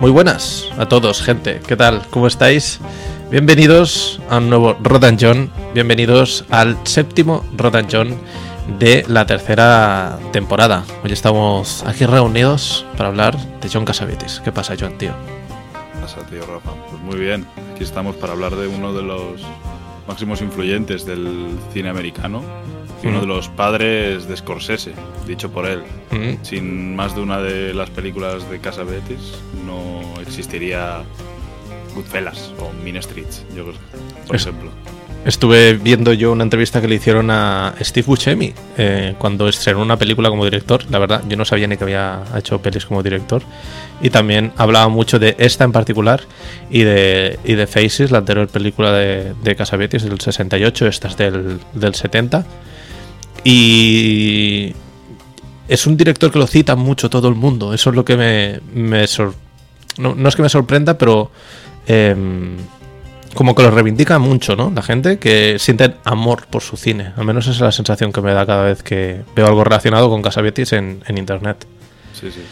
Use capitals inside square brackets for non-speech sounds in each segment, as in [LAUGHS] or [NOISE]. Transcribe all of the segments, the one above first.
Muy buenas a todos, gente. ¿Qué tal? ¿Cómo estáis? Bienvenidos a un nuevo Rodan John. Bienvenidos al séptimo Rodan John de la tercera temporada. Hoy estamos aquí reunidos para hablar de John Casavetes. ¿Qué pasa, John, tío? ¿Qué pasa, tío Rafa? Pues muy bien. Aquí estamos para hablar de uno de los máximos influyentes del cine americano y uno de los padres de Scorsese, dicho por él. Mm, Sin más de una de las películas de Casavetes no existiría Goodfellas o Mean Streets, yo creo, por ejemplo. Estuve viendo yo una entrevista que le hicieron a Steve Buscemi eh, cuando estrenó una película como director. La verdad, yo no sabía ni que había hecho pelis como director. Y también hablaba mucho de esta en particular y de, y de Faces, la anterior película de, de Cassavetes del 68, esta es del, del 70. Y es un director que lo cita mucho todo el mundo. Eso es lo que me, me sor- no, no es que me sorprenda, pero em, como que lo reivindica mucho, ¿no? La gente que siente amor por su cine. Al menos esa es la sensación que me da cada vez que veo algo relacionado con Casavetes en, en internet. Sí, sí.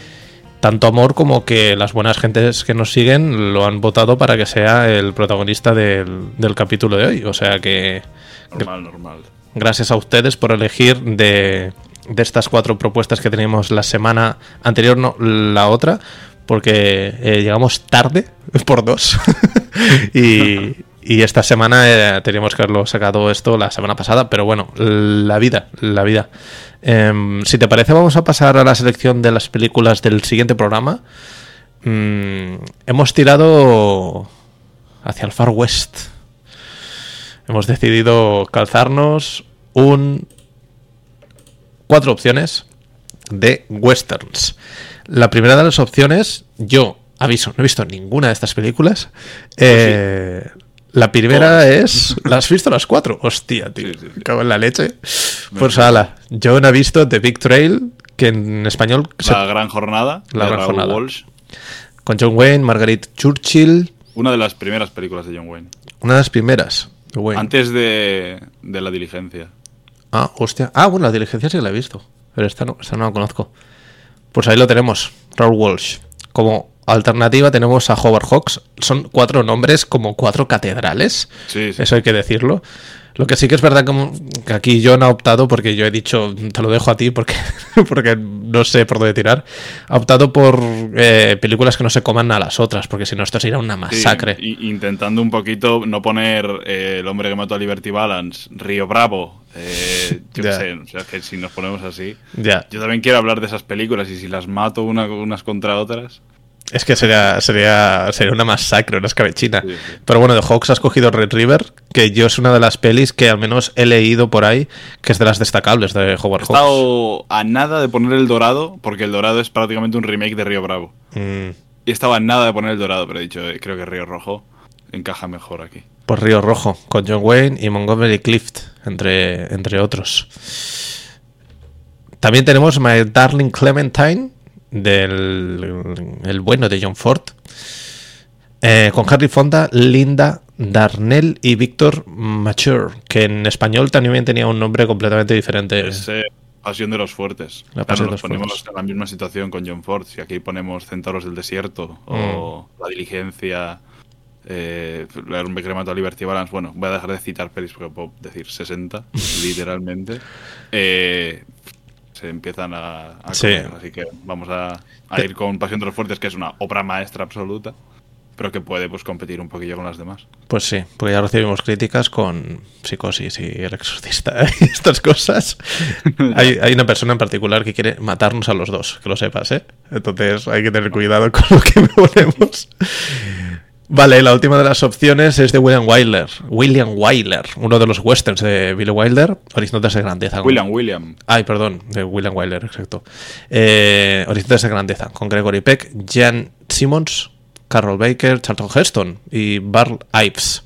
Tanto amor como que las buenas gentes que nos siguen lo han votado para que sea el protagonista del, del capítulo de hoy. O sea que Normal, normal. gracias a ustedes por elegir de, de estas cuatro propuestas que teníamos la semana anterior, no la otra, porque eh, llegamos tarde [LAUGHS] por dos. [LAUGHS] y, y esta semana eh, teníamos que haberlo sacado esto la semana pasada, pero bueno, la vida, la vida. Em, si te parece, vamos a pasar a la selección de las películas del siguiente programa. Mm, hemos tirado hacia el Far West hemos decidido calzarnos un cuatro opciones de westerns. La primera de las opciones, yo aviso, no he visto ninguna de estas películas. Eh, La primera es. ¿Las has visto las cuatro? Hostia, tío. Sí, sí, Cago en la leche. Pues ala, yo no he visto The Big Trail, que en español se- La gran jornada La gran jornada. Walsh. con John Wayne, Margaret Churchill, Una de las primeras películas de John Wayne. una de las primeras. Wayne. Antes de, de La Diligencia. Ah, hostia. Ah, bueno, la diligencia sí que la he visto. Pero esta no, esta no la conozco. Pues ahí lo tenemos. Raoul Walsh. Como alternativa tenemos a Howard Hawks. Son cuatro nombres como cuatro catedrales. Sí, sí. Eso hay que decirlo. Lo que sí que es verdad como que aquí John ha optado, porque yo he dicho, te lo dejo a ti porque, [LAUGHS] porque no sé por dónde tirar, ha optado por eh, películas que no se coman a las otras, porque si no esto sería una Sí, masacre. i- intentando un poquito no poner eh, el hombre que mató a Liberty Balance, Río Bravo. eh, [LAUGHS] yo qué Ya. sé, o sea, que si nos ponemos así. Ya. Yo también quiero hablar de esas películas y si las mato una- unas contra otras. Es que sería, sería, sería una masacre, una escabechina. Sí, sí. Pero bueno, de Hawks has cogido Red River, que yo es una de las pelis que al menos he leído por ahí, que es de las destacables de Howard He Hawks. estado a nada de poner el Dorado, porque el Dorado es prácticamente un remake de Río Bravo. Mm, Y estaba a nada de poner el Dorado, pero he dicho, eh, creo que Río Rojo encaja mejor aquí. pues Río Rojo, con John Wayne y Montgomery Clift, entre, entre otros. También tenemos My Darling Clementine, del el bueno de John Ford, eh, con Harry Fonda, Linda Darnell y Víctor Mature, que en español también tenía un nombre completamente diferente. Es eh, Pasión de los Fuertes. La Claro, Pasión de nos los ponemos Fuertes. en la misma situación con John Ford. Si aquí ponemos Centauros del Desierto o Mm. La Diligencia, eh, que mató a Liberty Balance. Bueno, voy a dejar de citar pelis porque puedo decir 60, [LAUGHS] literalmente. Eh, se empiezan a, a Sí. comer, así que vamos a, a ir con Pasión de los Fuertes, que es una obra maestra absoluta, pero que puede pues competir un poquillo con las demás. Pues sí, porque ya recibimos críticas con psicosis y el exorcista [LAUGHS] y estas cosas. [LAUGHS] hay, hay una persona en particular que quiere matarnos a los dos, que lo sepas, ¿eh? Entonces hay que tener cuidado con lo que [LAUGHS] ponemos. Vale, la última de las opciones es de William Wyler. William Wyler, uno de los westerns de Billy Wilder, Horizontes de Grandeza. William, William. Ay, perdón, de William Wyler, exacto. Eh, Horizontes de Grandeza, con Gregory Peck, Jan Simmons, Carol Baker, Charlton Heston y Barl Ives.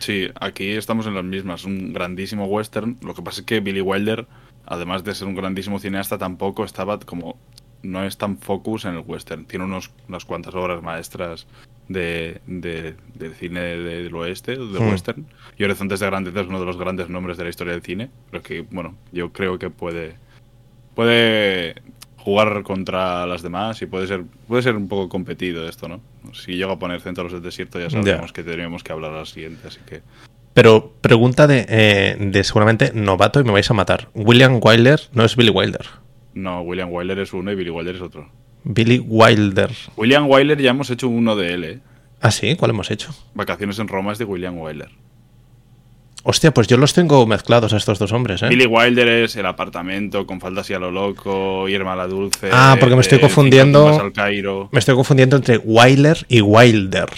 Sí, aquí estamos en las mismas. Un grandísimo western. Lo que pasa es que Billy Wilder, además de ser un grandísimo cineasta, tampoco estaba como no es tan focus en el western. Tiene unos, unas cuantas obras maestras de, de- del cine de- del oeste, del Hmm. western. Y Horizontes de Grandeza es uno de los grandes nombres de la historia del cine. Pero que, bueno, yo creo que puede, puede jugar contra las demás y puede ser, puede ser un poco competido esto, ¿no? Si llego a poner Centauros del Desierto ya sabemos que tendríamos que hablar a la siguiente, así que... Pero pregunta de, eh, de seguramente novato y me vais a matar. William Wilder no es Billy Wilder. No, William Wyler es uno y Billy Wilder es otro. Billy Wilder. William Wyler ya hemos hecho uno de él, ¿eh? Ah, sí, ¿cuál hemos hecho? Vacaciones en Roma es de William Wyler. Hostia, pues yo los tengo mezclados a estos dos hombres, ¿eh? Billy Wilder es el apartamento con faldas y a lo loco, Irma la Dulce. Ah, porque me estoy eh, confundiendo. Al Cairo. Me estoy confundiendo entre Wilder y Wilder.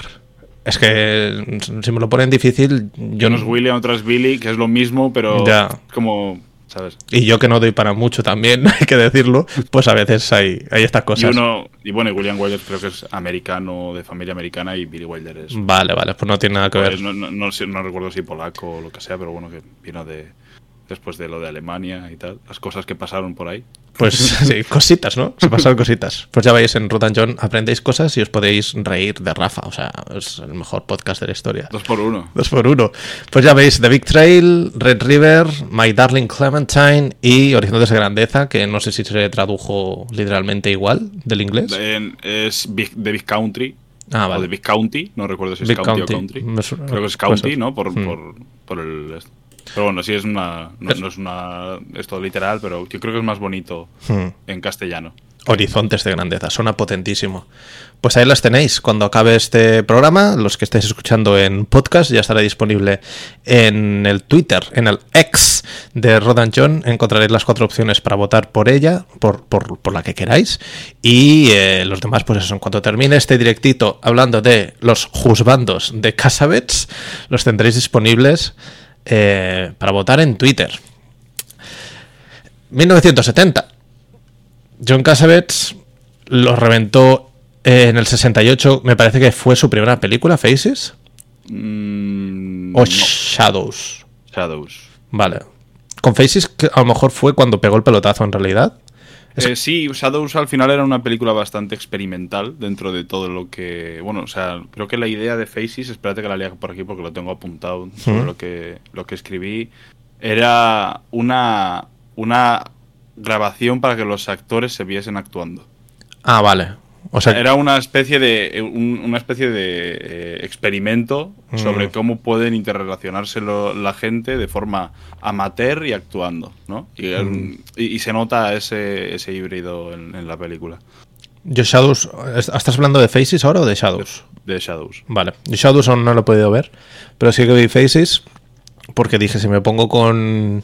Es que si me lo ponen difícil, yo Uno es no. William, otro es Billy, que es lo mismo, pero Ya. como, ¿sabes? Y yo que no doy para mucho también, [LAUGHS] hay que decirlo, pues a veces hay, hay estas Y cosas. uno, y bueno, y William Wilder creo que es americano, de familia americana, y Billy Wilder es. Vale, vale, pues no tiene nada que ver. pues, no, no, no sé- no recuerdo si polaco o lo que sea, pero bueno, que vino de. Después de lo de Alemania y tal, las cosas que pasaron por ahí. Pues [LAUGHS] sí, cositas, ¿no? [LAUGHS] Se pasan cositas. Pues ya veis, en Rutan John aprendéis cosas y os podéis reír de Rafa. O sea, es el mejor podcast de la historia. Dos por uno. Dos por uno. Pues ya veis, The Big Trail, Red River, My Darling Clementine y Horizontes de Grandeza, que no sé si se tradujo literalmente igual del inglés. En- es Big, de Big Country. Ah, O de vale. Big County, no recuerdo si es Big County, County. o Country. Creo que es County. ¿no? Por, Mm. por, por el. Pero bueno, sí es una. No, no es una. Esto literal, pero yo creo que es más bonito Hmm. en castellano. Horizontes de grandeza, suena potentísimo. Pues ahí las tenéis. Cuando acabe este programa, los que estáis escuchando en podcast, ya estará disponible en el Twitter, en el X de Rodan John. Encontraréis las cuatro opciones para votar por ella, por, por, por la que queráis. Y eh, los demás, pues eso, en cuanto termine este directito hablando de los juzbandos de Casabets, los tendréis disponibles eh, para votar en Twitter. 1970. John Cassavetes lo reventó eh, en el 68. Me parece que fue su primera película, Faces. Mm, O no, Shadows. Shadows. Vale. Con Faces que a lo mejor fue cuando pegó el pelotazo en realidad. Eh, sí, Shadows al final era una película bastante experimental dentro de todo lo que. Bueno, o sea, creo que la idea de Faces, espérate que la lea por aquí porque lo tengo apuntado sobre lo, que, lo que escribí, era una, una grabación para que los actores se viesen actuando. Ah, vale. O sea, Era una especie de un- una especie de eh, experimento sobre Mm. cómo pueden interrelacionarse lo- la gente de forma amateur y actuando, ¿no? Y, Mm. y- y se nota ese, ese híbrido en, en la película yo Shadows. ¿Estás hablando de Faces ahora o de Shadows? de Shadows. Vale. Yo Shadows aún no lo he podido ver. Pero sí que vi Faces. Porque dije, si me pongo con.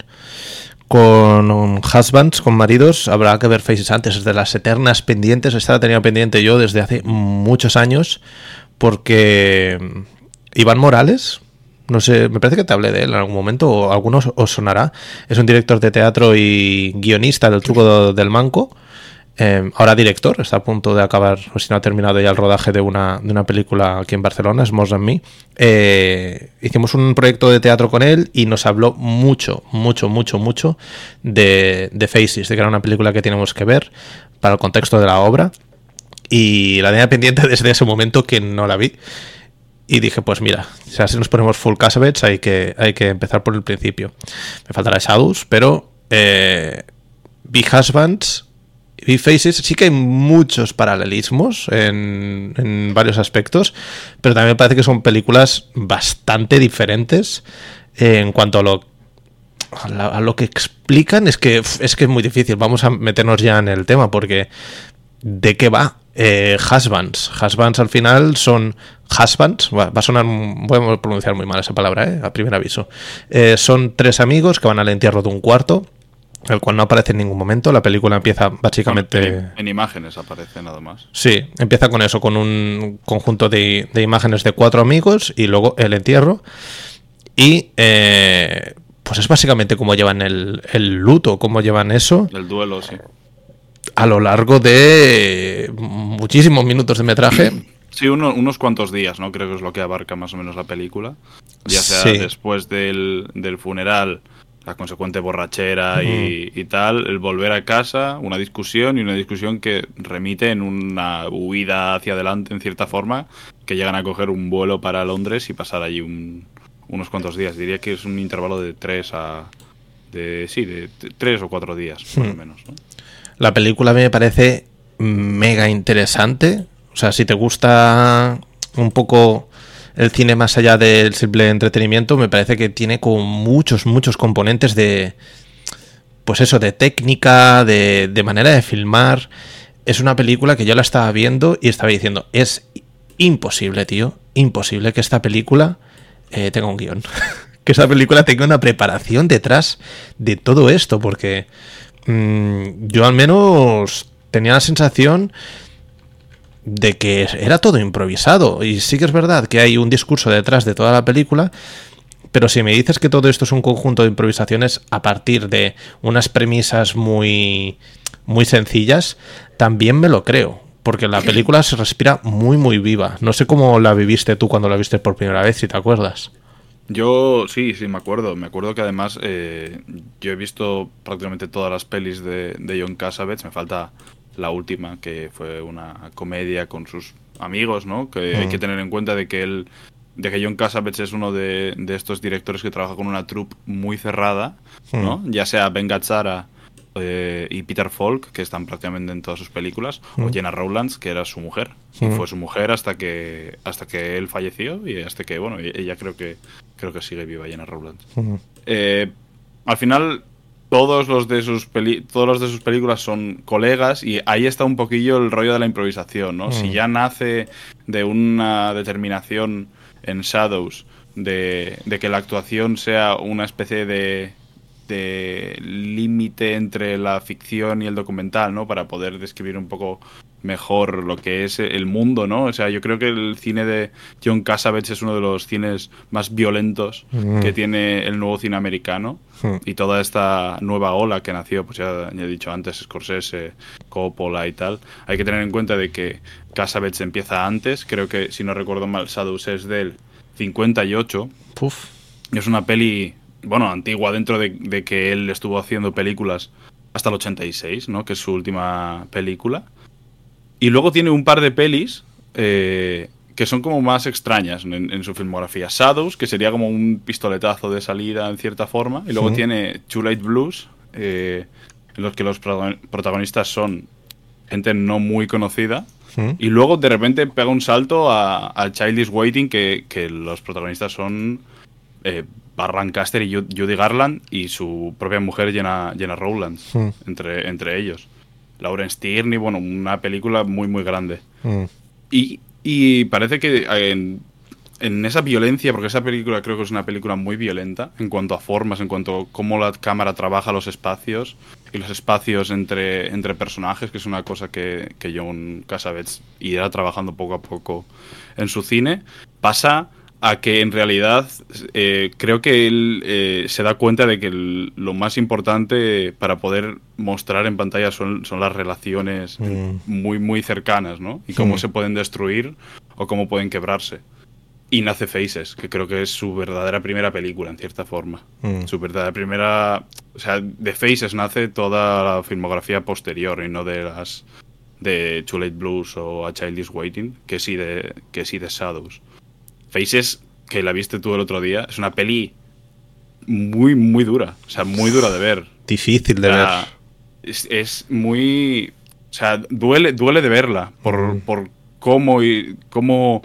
Con husbands, con maridos, habrá que ver Faces antes. Es de las eternas pendientes. Esta la tenía pendiente yo desde hace muchos años. Porque. mm, Iván Morales. No sé, me parece que te hablé de él en algún momento, o algunos os sonará. Es un director de teatro y guionista del truco del manco. Eh, ahora director, está a punto de acabar, o si no ha terminado ya el rodaje de una, de una película aquí en Barcelona, es More Than Me. Eh, hicimos un proyecto de teatro con él y nos habló mucho, mucho, mucho, mucho de, Faces, de que era una película que tenemos que ver para el contexto de la obra. Y la tenía pendiente [LAUGHS] desde ese momento que no la vi. Y dije, pues mira, si nos ponemos full Casabets, hay que, hay que empezar por el principio. Me faltará Shadows, pero eh, Husbands, vi Faces. Sí que hay muchos paralelismos en, en varios aspectos, pero también me parece que son películas bastante diferentes en cuanto a lo a, lo que explican es que es que es muy difícil. Vamos a meternos ya en el tema porque ¿de qué va? Eh, husbands. Husbands al final son husbands. Va, va a sonar, voy a pronunciar muy mal esa palabra, ¿eh? a primer aviso. Eh, son tres amigos que van al entierro de un cuarto, el cual no aparece en ningún momento. La película empieza básicamente. en, en imágenes aparece nada más. Sí, empieza con eso, con un conjunto de, de imágenes de cuatro amigos y luego el entierro. Y eh, pues es básicamente cómo llevan el, el luto, cómo llevan eso El duelo, sí. a lo largo de muchísimos minutos de metraje. [CLEARS THROAT] Sí, uno- unos cuantos días, ¿no? Creo que es lo que abarca más o menos la película. Ya sea Sí. después del, del funeral, la consecuente borrachera y, y, tal, el volver a casa, una discusión y una discusión que remite en una huida hacia adelante en cierta forma, que llegan a coger un vuelo para Londres y pasar allí un, unos cuantos días. Diría que es un intervalo de tres a... De, sí, de tres o cuatro días, más o menos. ¿no? La película me parece mega interesante. O sea, si te gusta un poco el cine más allá del simple entretenimiento, me parece que tiene como muchos, muchos componentes de, pues eso, de técnica, de, de, manera de filmar. Es una película que yo la estaba viendo y estaba diciendo, es imposible, tío, imposible que esta película eh, tenga un guion. [LAUGHS] que esta película tenga una preparación detrás de todo esto, porque mmm, yo al menos tenía la sensación de que era todo improvisado. Y sí que es verdad que hay un discurso detrás de toda la película, pero si me dices que todo esto es un conjunto de improvisaciones a partir de unas premisas muy, muy sencillas, también me lo creo. Porque la película se respira muy, muy viva. No sé cómo la viviste tú cuando la viste por primera vez, si te acuerdas. Yo sí, sí, me acuerdo. Me acuerdo que además eh, yo he visto prácticamente todas las pelis de, de John Cassavetes. Me falta la última, que fue una comedia con sus amigos, ¿no? Que mm. hay que tener en cuenta de que él, de que John Cassavetes es uno de, de, estos directores que trabaja con una troupe muy cerrada, ¿no? Mm. Ya sea Ben Gazzara eh, y Peter Falk, que están prácticamente en todas sus películas, mm. o Jenna Rowlands, que era su mujer. Y fue su mujer hasta que hasta que él falleció y hasta que, bueno, ella creo que creo que sigue viva, Jenna Rowlands. Eh, al final todos los de sus peli todos los de sus películas son colegas y ahí está un poquillo el rollo de la improvisación, ¿no? Mm. Si ya nace de una determinación en Shadows de, de que la actuación sea una especie de, de límite entre la ficción y el documental, ¿no? Para poder describir un poco mejor lo que es el mundo, ¿no? O sea, yo creo que el cine de John Cassavetes es uno de los cines más violentos mm. que tiene el nuevo cine americano mm. y toda esta nueva ola que nació, pues ya, ya, he dicho antes, Scorsese, Coppola y tal. Hay que tener en cuenta de que Cassavetes empieza antes, creo que si no recuerdo mal, Shadows es del 58. Puf. Es una peli, bueno, antigua dentro de, de que él estuvo haciendo películas hasta el 86, ¿no? Que es su última película. Y luego tiene un par de pelis eh, que son como más extrañas en, en, su filmografía. Shadows, que sería como un pistoletazo de salida en cierta forma. Y luego sí. tiene Too Late Blues, eh, en los que los protagonistas son gente no muy conocida. Sí. Y luego de repente pega un salto a, a Child is Waiting, que, que los protagonistas son eh, Barran Caster y Judy Garland y su propia mujer Jenna, Jenna Rowlands, sí. entre, entre ellos. Lawrence Tierney, bueno, una película muy, muy grande. Mm. Y, y, parece que en, en, esa violencia, porque esa película creo que es una película muy violenta en cuanto a formas, en cuanto a cómo la cámara trabaja los espacios y los espacios entre, entre personajes, que es una cosa que, que John Cassavetes irá trabajando poco a poco en su cine, pasa a que en realidad eh, creo que él eh, se da cuenta de que el, lo más importante para poder mostrar en pantalla son, son las relaciones mm. muy, muy cercanas, ¿no? Y cómo mm. se pueden destruir o cómo pueden quebrarse. Y nace Faces, que creo que es su verdadera primera película, en cierta forma. Mm. Su verdadera primera... O sea, de Faces nace toda la filmografía posterior y no de las... de Too Late Blues o A Child is Waiting, que sí de, que sí de Shadows. Faces, que la viste tú el otro día, es una peli muy, muy dura. O sea, muy dura de ver. Difícil de o sea, ver. Es, es, muy. O sea, duele, duele de verla por, mm. por cómo, y, cómo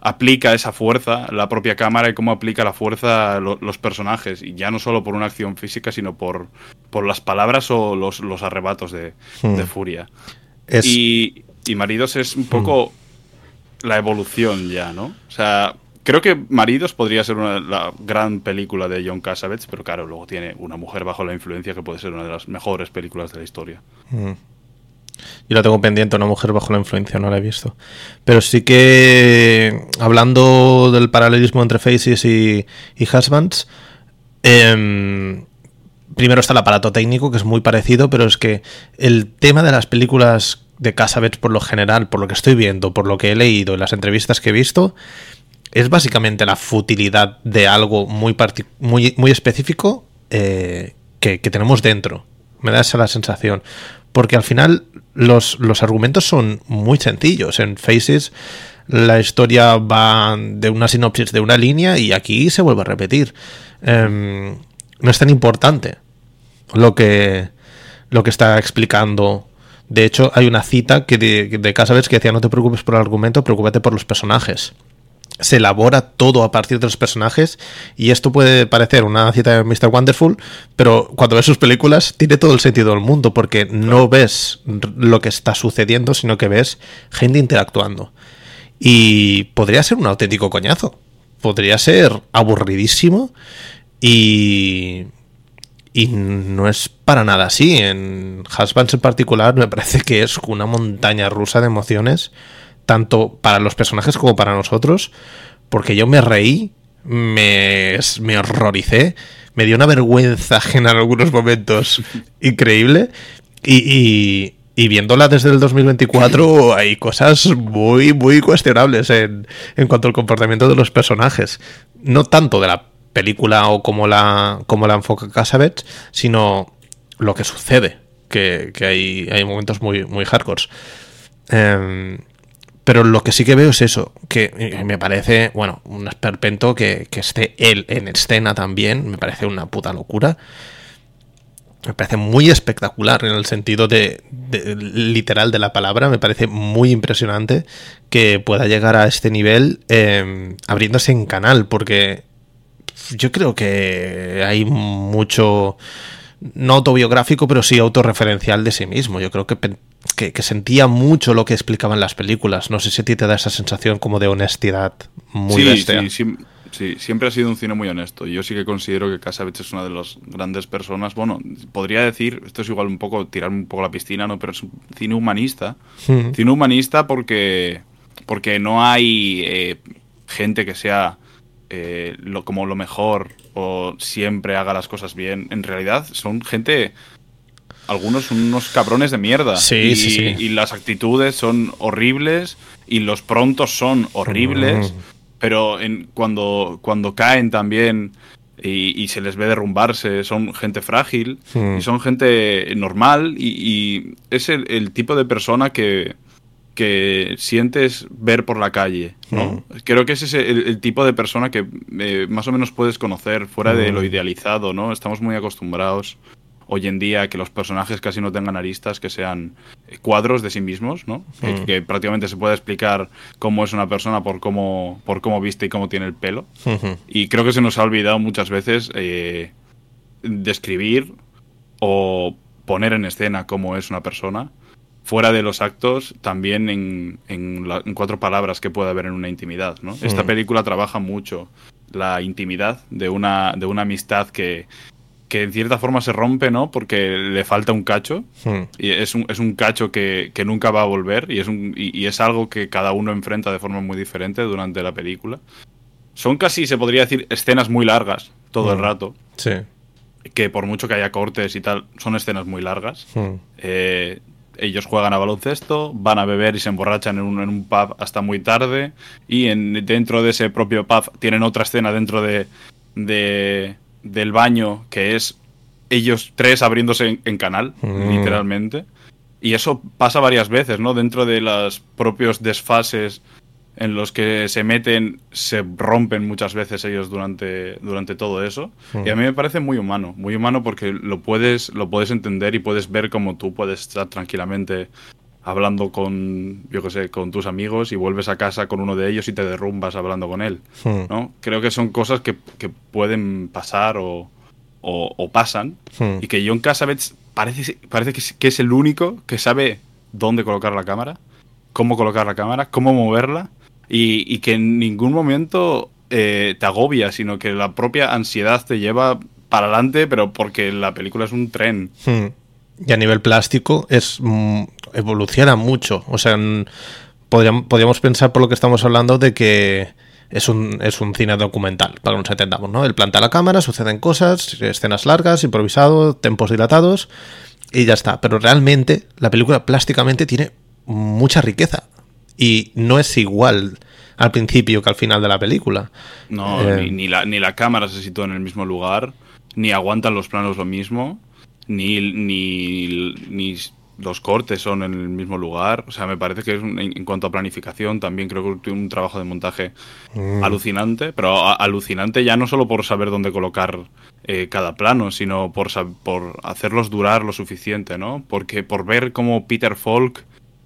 aplica esa fuerza la propia cámara y cómo aplica la fuerza lo, los personajes. Y ya no solo por una acción física, sino por, por las palabras o los, los arrebatos de, mm. de furia. Es... Y, y, Maridos es un poco. Mm la evolución ya, ¿no? O sea, creo que Maridos podría ser una, la gran película de John Cassavetes, pero claro, luego tiene Una mujer bajo la influencia que puede ser una de las mejores películas de la historia. Yo la tengo pendiente, Una mujer bajo la influencia, no la he visto. Pero sí que, hablando del paralelismo entre Faces y, y Husbands, eh, primero está el aparato técnico, que es muy parecido, pero es que el tema de las películas de Casabets por lo general, por lo que estoy viendo, por lo que he leído en las entrevistas que he visto, es básicamente la futilidad de algo muy, muy, muy específico eh, que, que tenemos dentro. Me da esa la sensación. Porque al final los, los argumentos son muy sencillos. En Faces la historia va de una sinopsis de una línea y aquí se vuelve a repetir. Em, no es tan importante lo que, lo que está explicando. De hecho, hay una cita que de, de Casabets que decía no te preocupes por el argumento, preocúpate por los personajes. Se elabora todo a partir de los personajes y esto puede parecer una cita de Mr. Wonderful, pero cuando ves sus películas tiene todo el sentido del mundo porque no ves lo que está sucediendo, sino que ves gente interactuando. Y podría ser un auténtico coñazo. Podría ser aburridísimo y y no es para nada así. En Husbands en particular me parece que es una montaña rusa de emociones, tanto para los personajes como para nosotros, porque yo me reí, me, me horroricé, me dio una vergüenza ajena en algunos momentos [LAUGHS] increíble y, y, y, viéndola desde el 2024 [LAUGHS] hay cosas muy, muy cuestionables en, en cuanto al comportamiento de los personajes. No tanto de la película o como la, como la enfoca Casabets, sino lo que sucede, que, hay, hay, momentos muy, muy hardcore. Eh, pero lo que sí que veo es eso, que me parece, bueno, un esperpento que, que esté él en escena también, me parece una puta locura. Me parece muy espectacular en el sentido de, literal de la palabra. Me parece muy impresionante que pueda llegar a este nivel eh, abriéndose en canal, porque yo creo que hay mucho, no autobiográfico, pero sí autorreferencial de sí mismo. Yo creo que, que, que, sentía mucho lo que explicaban las películas. No sé si a ti te da esa sensación como de honestidad muy sí, bestia. Sí, sí, sí, siempre ha sido un cine muy honesto. Yo sí que considero que Casabets es una de las grandes personas. Bueno, podría decir, esto es igual un poco, tirar un poco la piscina, ¿no? Pero es un cine humanista. Mm. Cine humanista porque, porque no hay eh, gente que sea eh, lo, como lo mejor o siempre haga las cosas bien. En realidad son gente... Algunos son unos cabrones de mierda. Sí, y, sí, sí. y las actitudes son horribles y los prontos son horribles. Mm. Pero en, cuando, cuando caen también y, y, se les ve derrumbarse, son gente frágil Mm. y son gente normal y, y es el, el, tipo de persona que, que sientes ver por la calle, ¿no? Mm. Creo que ese es el, el tipo de persona que eh, más o menos puedes conocer fuera Mm. de lo idealizado, ¿no? Estamos muy acostumbrados hoy en día a que los personajes casi no tengan aristas, que sean cuadros de sí mismos, ¿no? Mm. Que, que, prácticamente se puede explicar cómo es una persona por cómo, por cómo viste y cómo tiene el pelo. Y creo que se nos ha olvidado muchas veces eh, describir o poner en escena cómo es una persona fuera de los actos, también en, en, la, en, cuatro palabras que puede haber en una intimidad. ¿no? Mm. Esta película trabaja mucho la intimidad de una, de una amistad que, que en cierta forma se rompe, ¿no? Porque le falta un cacho. Mm. Y es un, es un cacho que, que, nunca va a volver y es, un, y, y es algo que cada uno enfrenta de forma muy diferente durante la película. Son casi, se podría decir, escenas muy largas todo el rato. Sí. Que por mucho que haya cortes y tal, son escenas muy largas. Mm. Eh, ellos juegan a baloncesto, van a beber y se emborrachan en un, en un pub hasta muy tarde y en, dentro de ese propio pub tienen otra escena dentro de, de del baño que es ellos tres abriéndose en, en canal, Mm. literalmente. Y eso pasa varias veces, ¿no? Dentro de los propios desfases en los que se meten, se rompen muchas veces ellos durante, durante todo eso. Mm. Y a mí me parece muy humano, muy humano porque lo puedes, lo puedes entender y puedes ver como tú puedes estar tranquilamente hablando con, yo qué sé, con tus amigos y vuelves a casa con uno de ellos y te derrumbas hablando con él, Mm. ¿no? Creo que son cosas que, que pueden pasar o, o, o pasan Mm. y que John Cassavetes parece, parece que, es, que es el único que sabe dónde colocar la cámara, cómo colocar la cámara, cómo moverla y, que en ningún momento eh, te agobia, sino que la propia ansiedad te lleva para adelante, pero porque la película es un tren. Mm. Y a nivel plástico es mm, evoluciona mucho. O sea, podríamos, podríamos pensar por lo que estamos hablando de que es un, es un cine documental, para que nos entendamos, ¿no? Él planta la cámara, suceden cosas, escenas largas, improvisado, tempos dilatados y ya está. Pero realmente la película plásticamente tiene mucha riqueza y no es igual al principio que al final de la película. No, eh, ni, ni, la, ni la cámara se sitúa en el mismo lugar, ni aguantan los planos lo mismo, ni, ni, ni los cortes son en el mismo lugar. O sea, me parece que es en cuanto a planificación, también creo que un trabajo de montaje mm. alucinante, pero alucinante ya no solo por saber dónde colocar eh, cada plano, sino por, por hacerlos durar lo suficiente, ¿no? Porque por ver cómo Peter Falk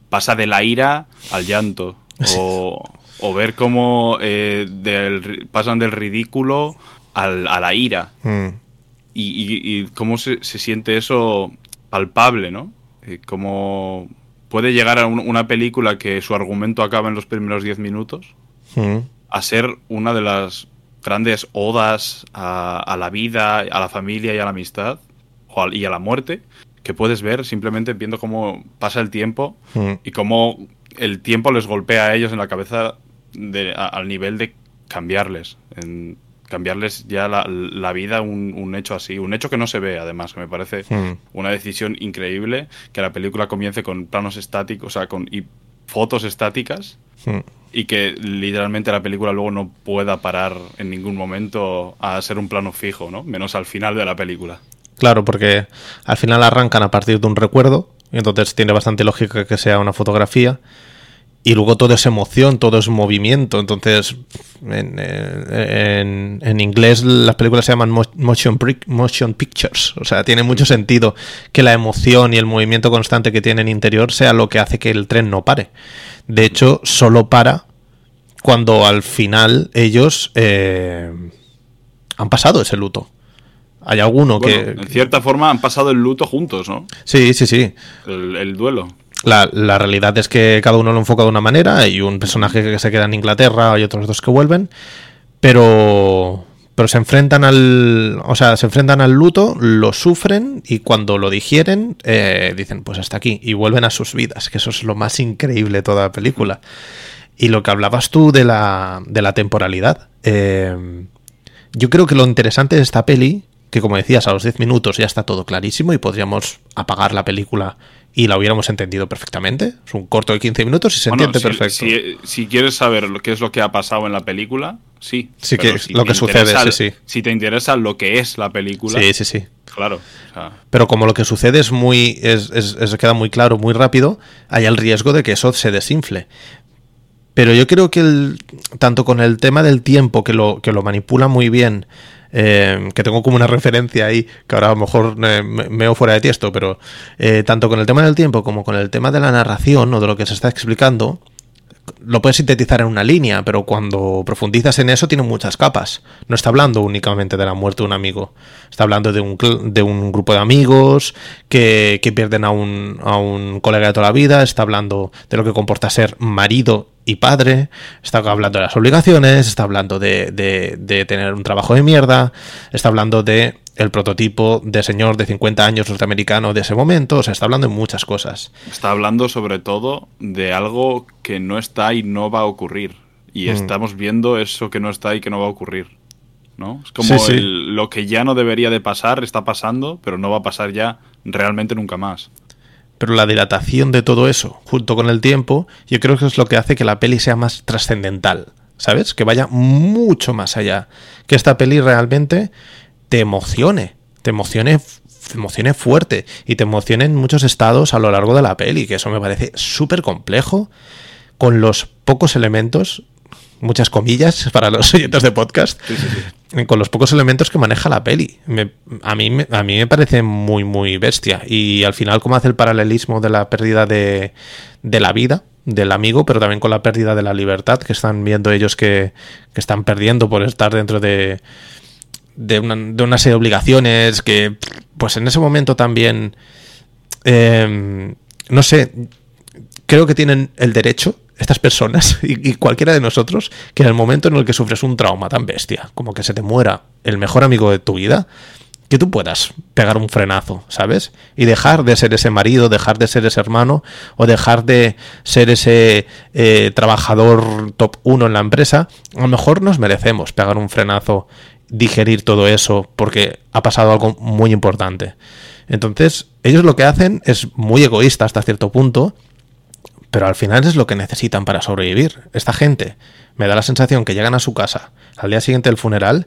pasa de la ira al llanto. O, [LAUGHS] ver cómo eh, pasan del ridículo al, a la ira. Mm. Y, cómo se, se siente eso palpable, ¿no? Eh, como puede llegar a una película que su argumento acaba en los primeros 10 minutos mm. a ser una de las grandes odas a, la vida, a la familia y a la amistad y a la muerte que puedes ver simplemente viendo cómo pasa el tiempo mm. y cómo el tiempo les golpea a ellos en la cabeza al nivel de cambiarles. En, cambiarles ya la, vida un, un, hecho así. Un hecho que no se ve, además, que me parece hmm. una decisión increíble que la película comience con planos estáticos, o sea, con y fotos estáticas hmm. y que literalmente la película luego no pueda parar en ningún momento a ser un plano fijo, ¿no? Menos al final de la película. Claro, porque al final arrancan a partir de un recuerdo y entonces tiene bastante lógica que sea una fotografía y luego todo es emoción, todo es movimiento. Entonces, en, inglés las películas se llaman motion, motion pictures. O sea, tiene mucho sentido que la emoción y el movimiento constante que tiene en interior sea lo que hace que el tren no pare. De hecho, solo para cuando al final ellos eh, han pasado ese luto. Hay alguno que. En cierta forma han pasado el luto juntos, ¿no? Sí, sí, sí. el duelo. La, la, realidad es que cada uno lo enfoca de una manera. Hay un personaje que se queda en Inglaterra, hay otros dos que vuelven. Pero, pero se enfrentan al. O sea, se enfrentan al luto, lo sufren y cuando lo digieren, eh, dicen, pues hasta aquí. Y vuelven a sus vidas, que eso es lo más increíble de toda la película. Y lo que hablabas tú de la, de la temporalidad. Eh, yo creo que lo interesante de esta peli, que como decías, a los 10 minutos ya está todo clarísimo y podríamos apagar la película y la hubiéramos entendido perfectamente. Es un corto de 15 minutos y se entiende perfecto. Si, quieres saber lo, qué es lo que ha pasado en la película, sí. Sí, que lo que sucede, sí, sí. Si te interesa lo que es la película. Sí, sí, sí. Claro. Pero como lo que sucede es muy. Es, es, queda muy claro, muy rápido, hay el riesgo de que eso se desinfle. Pero yo creo que el, tanto con el tema del tiempo, que lo, que lo manipula muy bien, eh, que tengo como una referencia ahí, que ahora a lo mejor eh, me veo fuera de tiesto, pero eh, tanto con el tema del tiempo como con el tema de la narración o de lo que se está explicando, lo puedes sintetizar en una línea, pero cuando profundizas en eso tiene muchas capas. No está hablando únicamente de la muerte de un amigo, está hablando de un, de un grupo de amigos que, que pierden a un, a un colega de toda la vida, está hablando de lo que comporta ser marido y padre, está hablando de las obligaciones, está hablando de, de, tener un trabajo de mierda, está hablando de el prototipo de señor de 50 años norteamericano de ese momento, o sea, está hablando de muchas cosas. Está hablando sobre todo de algo que no está y no va a ocurrir. Y mm. estamos viendo eso que no está y que no va a ocurrir. ¿no? Es como lo que ya no debería de pasar está pasando, pero no va a pasar ya realmente nunca más pero la dilatación de todo eso, junto con el tiempo, yo creo que es lo que hace que la peli sea más trascendental, ¿sabes? Que vaya mucho más allá. Que esta peli realmente te emocione, te emocione, emocione fuerte y te emocione en muchos estados a lo largo de la peli, que eso me parece súper complejo, con los pocos elementos muchas comillas [LAUGHS] para los oyentes de podcast, con los pocos elementos que maneja la peli. a, mí, a mí me parece muy, muy bestia. Y al final, cómo hace el paralelismo de la pérdida de, de la vida del amigo, pero también con la pérdida de la libertad que están viendo ellos que, que están perdiendo por estar dentro de, de, una, de una serie de obligaciones que, pues en ese momento también, eh, no sé, creo que tienen el derecho estas personas [LAUGHS] y, cualquiera de nosotros que en el momento en el que sufres un trauma tan bestia, como que se te muera el mejor amigo de tu vida, que tú puedas pegar un frenazo, ¿sabes? Y dejar de ser ese marido, dejar de ser ese hermano o dejar de ser ese eh, trabajador top uno en la empresa, a lo mejor nos merecemos pegar un frenazo, digerir todo eso, porque ha pasado algo muy importante. Entonces, ellos lo que hacen es muy egoísta hasta cierto punto, pero al final es lo que necesitan para sobrevivir. Esta gente me da la sensación que llegan a su casa al día siguiente del funeral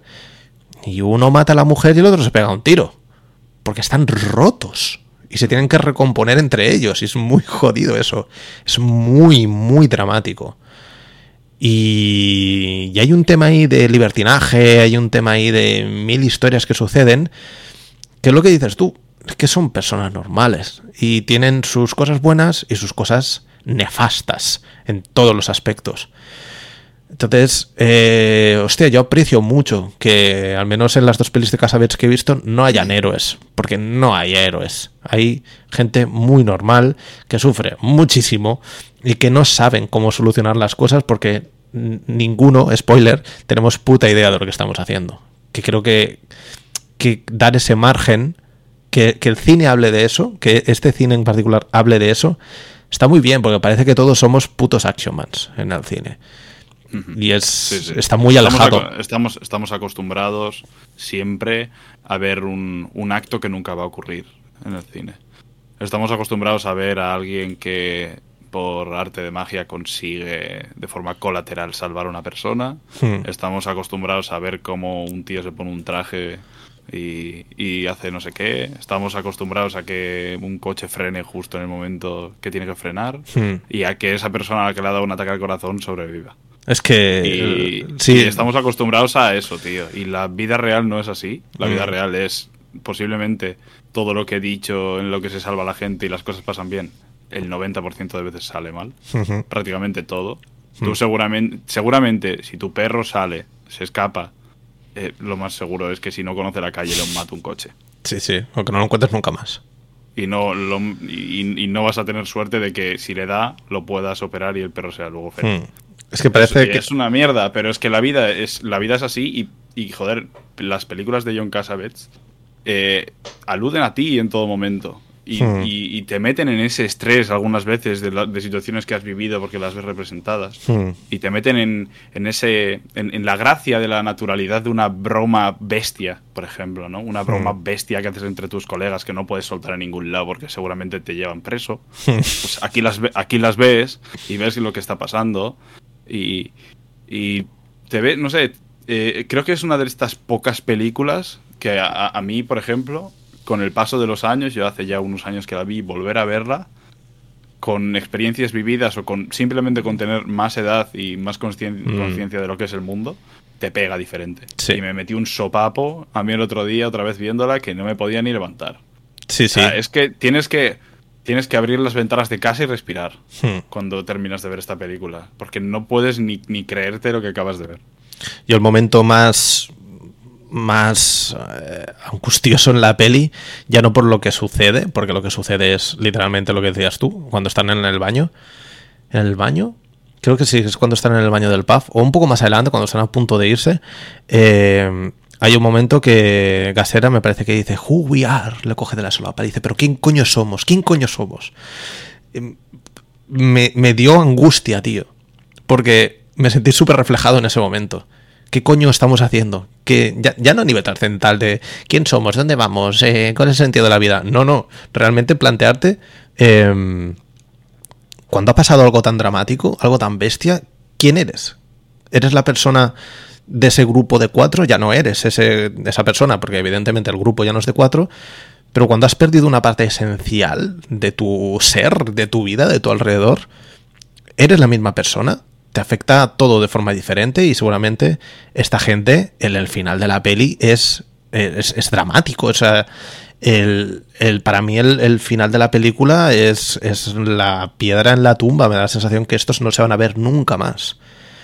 y uno mata a la mujer y el otro se pega un tiro. Porque están rotos. Y se tienen que recomponer entre ellos. Y es muy jodido eso. Es muy, muy dramático. Y, hay un tema ahí de libertinaje, hay un tema ahí de mil historias que suceden. Que es lo que dices tú. Es que son personas normales. Y tienen sus cosas buenas y sus cosas nefastas en todos los aspectos. Entonces, eh, hostia, yo aprecio mucho que al menos en las dos pelis de Casabets que he visto no hayan héroes, porque no hay héroes. Hay gente muy normal que sufre muchísimo y que no saben cómo solucionar las cosas porque ninguno, spoiler, tenemos puta idea de lo que estamos haciendo. Que creo que, que dar ese margen, que, que el cine hable de eso, que este cine en particular hable de eso, está muy bien, porque parece que todos somos putos action mans en el cine. Y es Sí, sí. está muy Estamos alejado. Estamos, estamos acostumbrados siempre a ver un, un acto que nunca va a ocurrir en el cine. Estamos acostumbrados a ver a alguien que por arte de magia consigue de forma colateral salvar a una persona. Hmm. Estamos acostumbrados a ver cómo un tío se pone un traje y, y hace no sé qué. Estamos acostumbrados a que un coche frene justo en el momento que tiene que frenar Hmm. y a que esa persona a la que le ha dado un ataque al corazón sobreviva. Es que Y, eh, sí, y estamos acostumbrados a eso, tío. Y la vida real no es así. La vida Mm. real es posiblemente todo lo que he dicho en lo que se salva la gente y las cosas pasan bien. El 90% de veces sale mal. Prácticamente todo. Mm. Tú seguramente, seguramente, si tu perro sale, se escapa, eh, lo más seguro es que si no conoce la calle, lo mata un coche. Sí, sí, aunque no lo encuentres nunca más. Y no, lo- y, y no vas a tener suerte de que si le da, lo puedas operar y el perro sea luego feliz. Es que parece es, que es una mierda, pero es que la vida es, la vida es así y, y, joder, las películas de John Cassavetes eh, aluden a ti en todo momento. Y, Hmm. y- y te meten en ese estrés algunas veces de, la- de situaciones que has vivido porque las ves representadas. Hmm. Y te meten en, en ese en, en la gracia de la naturalidad de una broma bestia, por ejemplo, ¿no? Una broma Hmm. bestia que haces entre tus colegas que no puedes soltar en ningún lado porque seguramente te llevan preso. Pues aquí las, aquí las ves y ves lo que está pasando y, y te ves, no sé, eh, creo que es una de estas pocas películas que a, a mí, por ejemplo, con el paso de los años, yo hace ya unos años que la vi, volver a verla, con experiencias vividas o con simplemente con tener más edad y más Mm. conciencia de lo que es el mundo, te pega diferente. Sí. Y me metí un sopapo a mí el otro día, otra vez viéndola, que no me podía ni levantar. sí, O sí. sea, es que tienes que tienes que abrir las ventanas de casa y respirar Hmm. cuando terminas de ver esta película, porque no puedes ni, ni creerte lo que acabas de ver. Y el momento más más eh, angustioso en la peli, ya no por lo que sucede, porque lo que sucede es literalmente lo que decías tú, cuando están en el baño. ¿En el baño? Creo que sí, es cuando están en el baño del pub, o un poco más adelante, cuando están a punto de irse. eh, hay un momento que Gasera me parece que dice, Who we are, le coge de la solapa, dice, pero ¿quién coño somos? ¿Quién coño somos? Em, Me, me dio angustia, tío, porque me sentí súper reflejado en ese momento. ¿Qué coño estamos haciendo? Que ya, ya no a nivel trascendental de quién somos, dónde vamos, eh, cuál es el sentido de la vida. No, no. Realmente plantearte em, cuando ha pasado algo tan dramático, algo tan bestia, ¿quién eres? ¿Eres la persona de ese grupo de cuatro? Ya no eres ese, esa persona, porque evidentemente el grupo ya no es de cuatro. Pero cuando has perdido una parte esencial de tu ser, de tu vida, de tu alrededor, ¿eres la misma persona? Te afecta todo de forma diferente y seguramente esta gente en el final de la peli es, es, es dramático. O sea, el, el- para mí el, el final de la película es, es la piedra en la tumba. Me da la sensación que estos no se van a ver nunca más.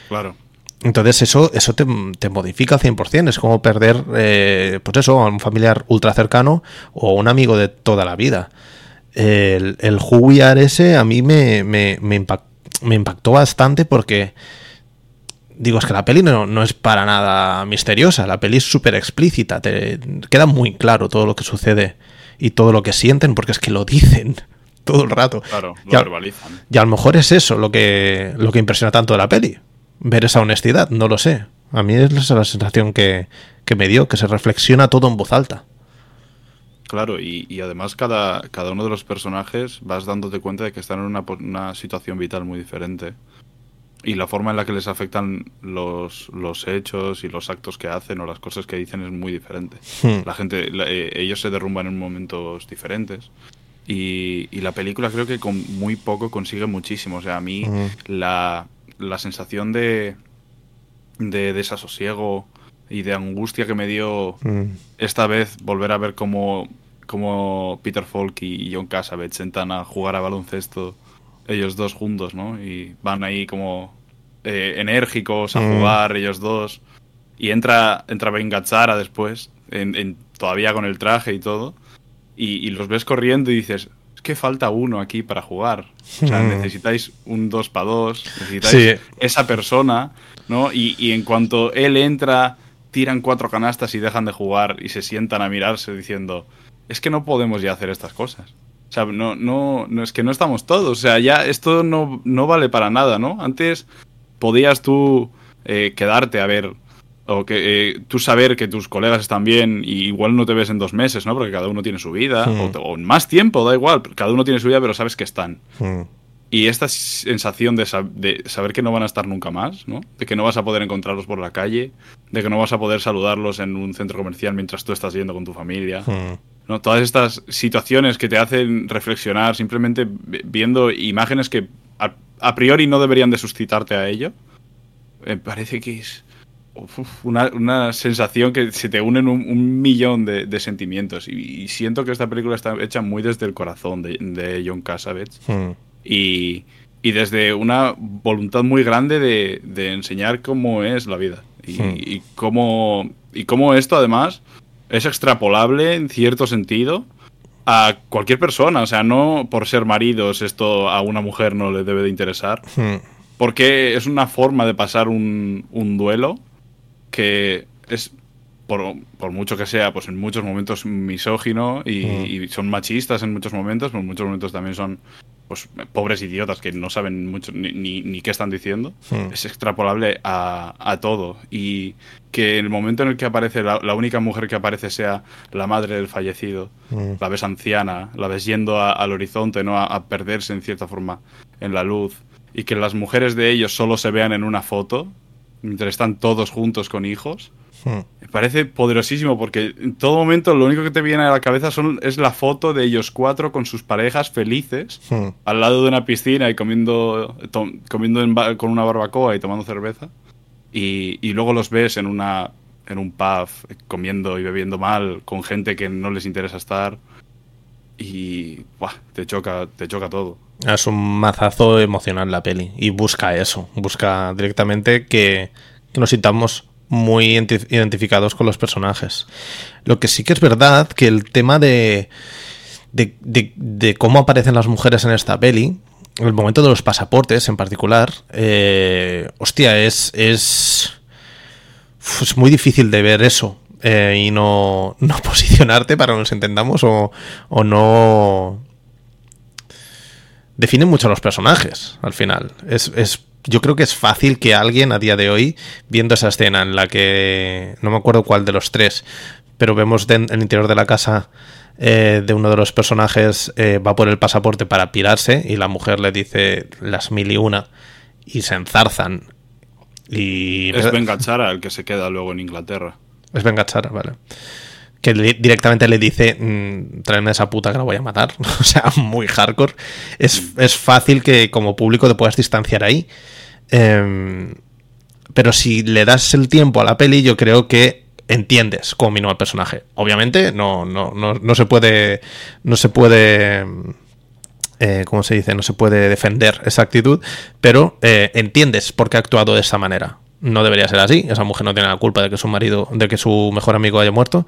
Claro. Entonces eso, eso te, te modifica al 100%. Es como perder, eh, pues eso, a un familiar ultra cercano o un amigo de toda la vida. El, el Are ese a mí me, me, me, impact- me impactó bastante porque, digo, es que la peli no, no es para nada misteriosa. La peli es súper explícita. Te queda muy claro todo lo que sucede y todo lo que sienten porque es que lo dicen [LAUGHS] todo el rato. Claro, lo Y a- verbalizan. y a lo mejor es eso lo que, lo que impresiona tanto de la peli. Ver esa honestidad, no lo sé. A mí es la sensación que, que me dio, que se reflexiona todo en voz alta. Claro, y, y además cada, cada uno de los personajes vas dándote cuenta de que están en una, situación vital muy diferente. y la forma en la que les afectan los, los hechos y los actos que hacen o las cosas que dicen es muy diferente. Hmm. La gente, la- eh, ellos se derrumban en momentos diferentes. Y, y la película creo que con muy poco consigue muchísimo. O sea, a mí Ujú. la, la sensación de, de desasosiego y de angustia que me dio Mm. esta vez volver a ver cómo, cómo Peter Falk y John Cassavetes sentan a jugar a baloncesto ellos dos juntos, ¿no? Y van ahí como eh, enérgicos a Mm. jugar ellos dos. Y entra, entra Ben Gazzara después, en, en- todavía con el traje y todo. Y, y los ves corriendo y dices, es que falta uno aquí para jugar. O sea, Mm. necesitáis un 2 para 2, necesitáis Sí. esa persona, ¿no? Y, y en cuanto él entra, tiran cuatro canastas y dejan de jugar y se sientan a mirarse diciendo, es que no podemos ya hacer estas cosas. O sea, no, no, no es que no estamos todos. O sea, ya esto no, no vale para nada, ¿no? Antes podías tú eh, quedarte a ver o que eh, tú saber que tus colegas están bien y igual no te ves en dos meses, ¿no? Porque cada uno tiene su vida, Hmm. o, o más tiempo, da igual, cada uno tiene su vida, pero sabes que están. Mm. Y esta sensación de, sab- de saber que no van a estar nunca más, ¿no? De que no vas a poder encontrarlos por la calle, de que no vas a poder saludarlos en un centro comercial mientras tú estás yendo con tu familia, Mm. ¿no? Todas estas situaciones que te hacen reflexionar simplemente vi- viendo imágenes que a, a priori no deberían de suscitarte a ello, me parece que es uf, una, una sensación que se te unen un, un millón de, de sentimientos. Y, y siento que esta película está hecha muy desde el corazón de, de John Cassavetes Mm. y, y desde una voluntad muy grande de, de enseñar cómo es la vida y, Hmm. y cómo, y cómo esto además es extrapolable en cierto sentido a cualquier persona. O sea, no por ser maridos esto a una mujer no le debe de interesar, Mm. porque es una forma de pasar un, un duelo que es, por, por mucho que sea, pues en muchos momentos misógino y, Mm. y son machistas en muchos momentos, pero en muchos momentos también son pues, pobres idiotas que no saben mucho ni, ni- ni qué están diciendo. Mm. Es extrapolable a, a todo. Y que en el momento en el que aparece, la, la única mujer que aparece sea la madre del fallecido, Mm. la ves anciana, la ves yendo a- al horizonte, ¿no? A, a perderse en cierta forma en la luz. Y que las mujeres de ellos solo se vean en una foto, mientras están todos juntos con hijos. Mm. Me parece poderosísimo porque en todo momento lo único que te viene a la cabeza son, es la foto de ellos cuatro con sus parejas felices Mm. al lado de una piscina y comiendo, comiendo en con una barbacoa y tomando cerveza. Y, y luego los ves en, una, en un pub comiendo y bebiendo mal con gente que no les interesa estar. Y buah, te, choca, te choca todo. Es un mazazo emocional la peli y busca eso, busca directamente que, nos sintamos muy identi- identificados con los personajes. Lo que sí que es verdad que el tema de, de, de- de cómo aparecen las mujeres en esta peli, el momento de los pasaportes en particular, eh, hostia, es, es, es muy difícil de ver eso. Eh, y no, no [LAUGHS] posicionarte para que nos entendamos o, o no define mucho a los personajes al final. Es, es- yo creo que es fácil que alguien a día de hoy, viendo esa escena en la que no me acuerdo cuál de los tres, pero vemos de- en el interior de la casa eh, de uno de los personajes eh, va por el pasaporte para pirarse y la mujer le dice las mil y una y se enzarzan. Y Es Ben Gazzara el que se queda luego en Inglaterra. Es Ben Gazzara, vale. Que directamente le dice, mm, tráeme a esa puta que la voy a matar. [LAUGHS] o sea, muy hardcore. Es, es fácil que como público te puedas distanciar ahí. Em, pero si le das el tiempo a la peli, yo creo que entiendes cómo minó al personaje. Obviamente, no, no, no, no se puede. No se puede. eh, ¿Cómo se dice? No se puede defender esa actitud, pero eh, entiendes por qué ha actuado de esa manera. No debería ser así. Esa mujer no tiene la culpa de que su marido, de que su mejor amigo haya muerto.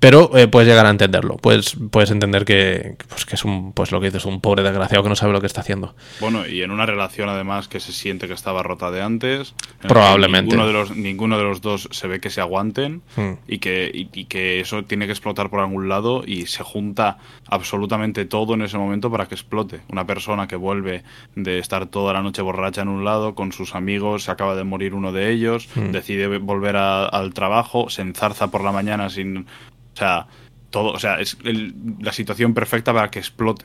Pero eh, puedes llegar a entenderlo. Puedes, puedes entender que, pues, que es un, pues lo que dices, un pobre desgraciado que no sabe lo que está haciendo. Bueno, y en una relación además que se siente que estaba rota de antes. Probablemente. Ninguno de, los, ninguno de los dos se ve que se aguanten Hmm. y, que, y, y que eso tiene que explotar por algún lado y se junta absolutamente todo en ese momento para que explote. Una persona que vuelve de estar toda la noche borracha en un lado con sus amigos, se acaba de morir uno de ellos, Hmm. decide volver a- al trabajo, se enzarza por la mañana sin... O sea, todo, o sea, es el- la situación perfecta para que explote,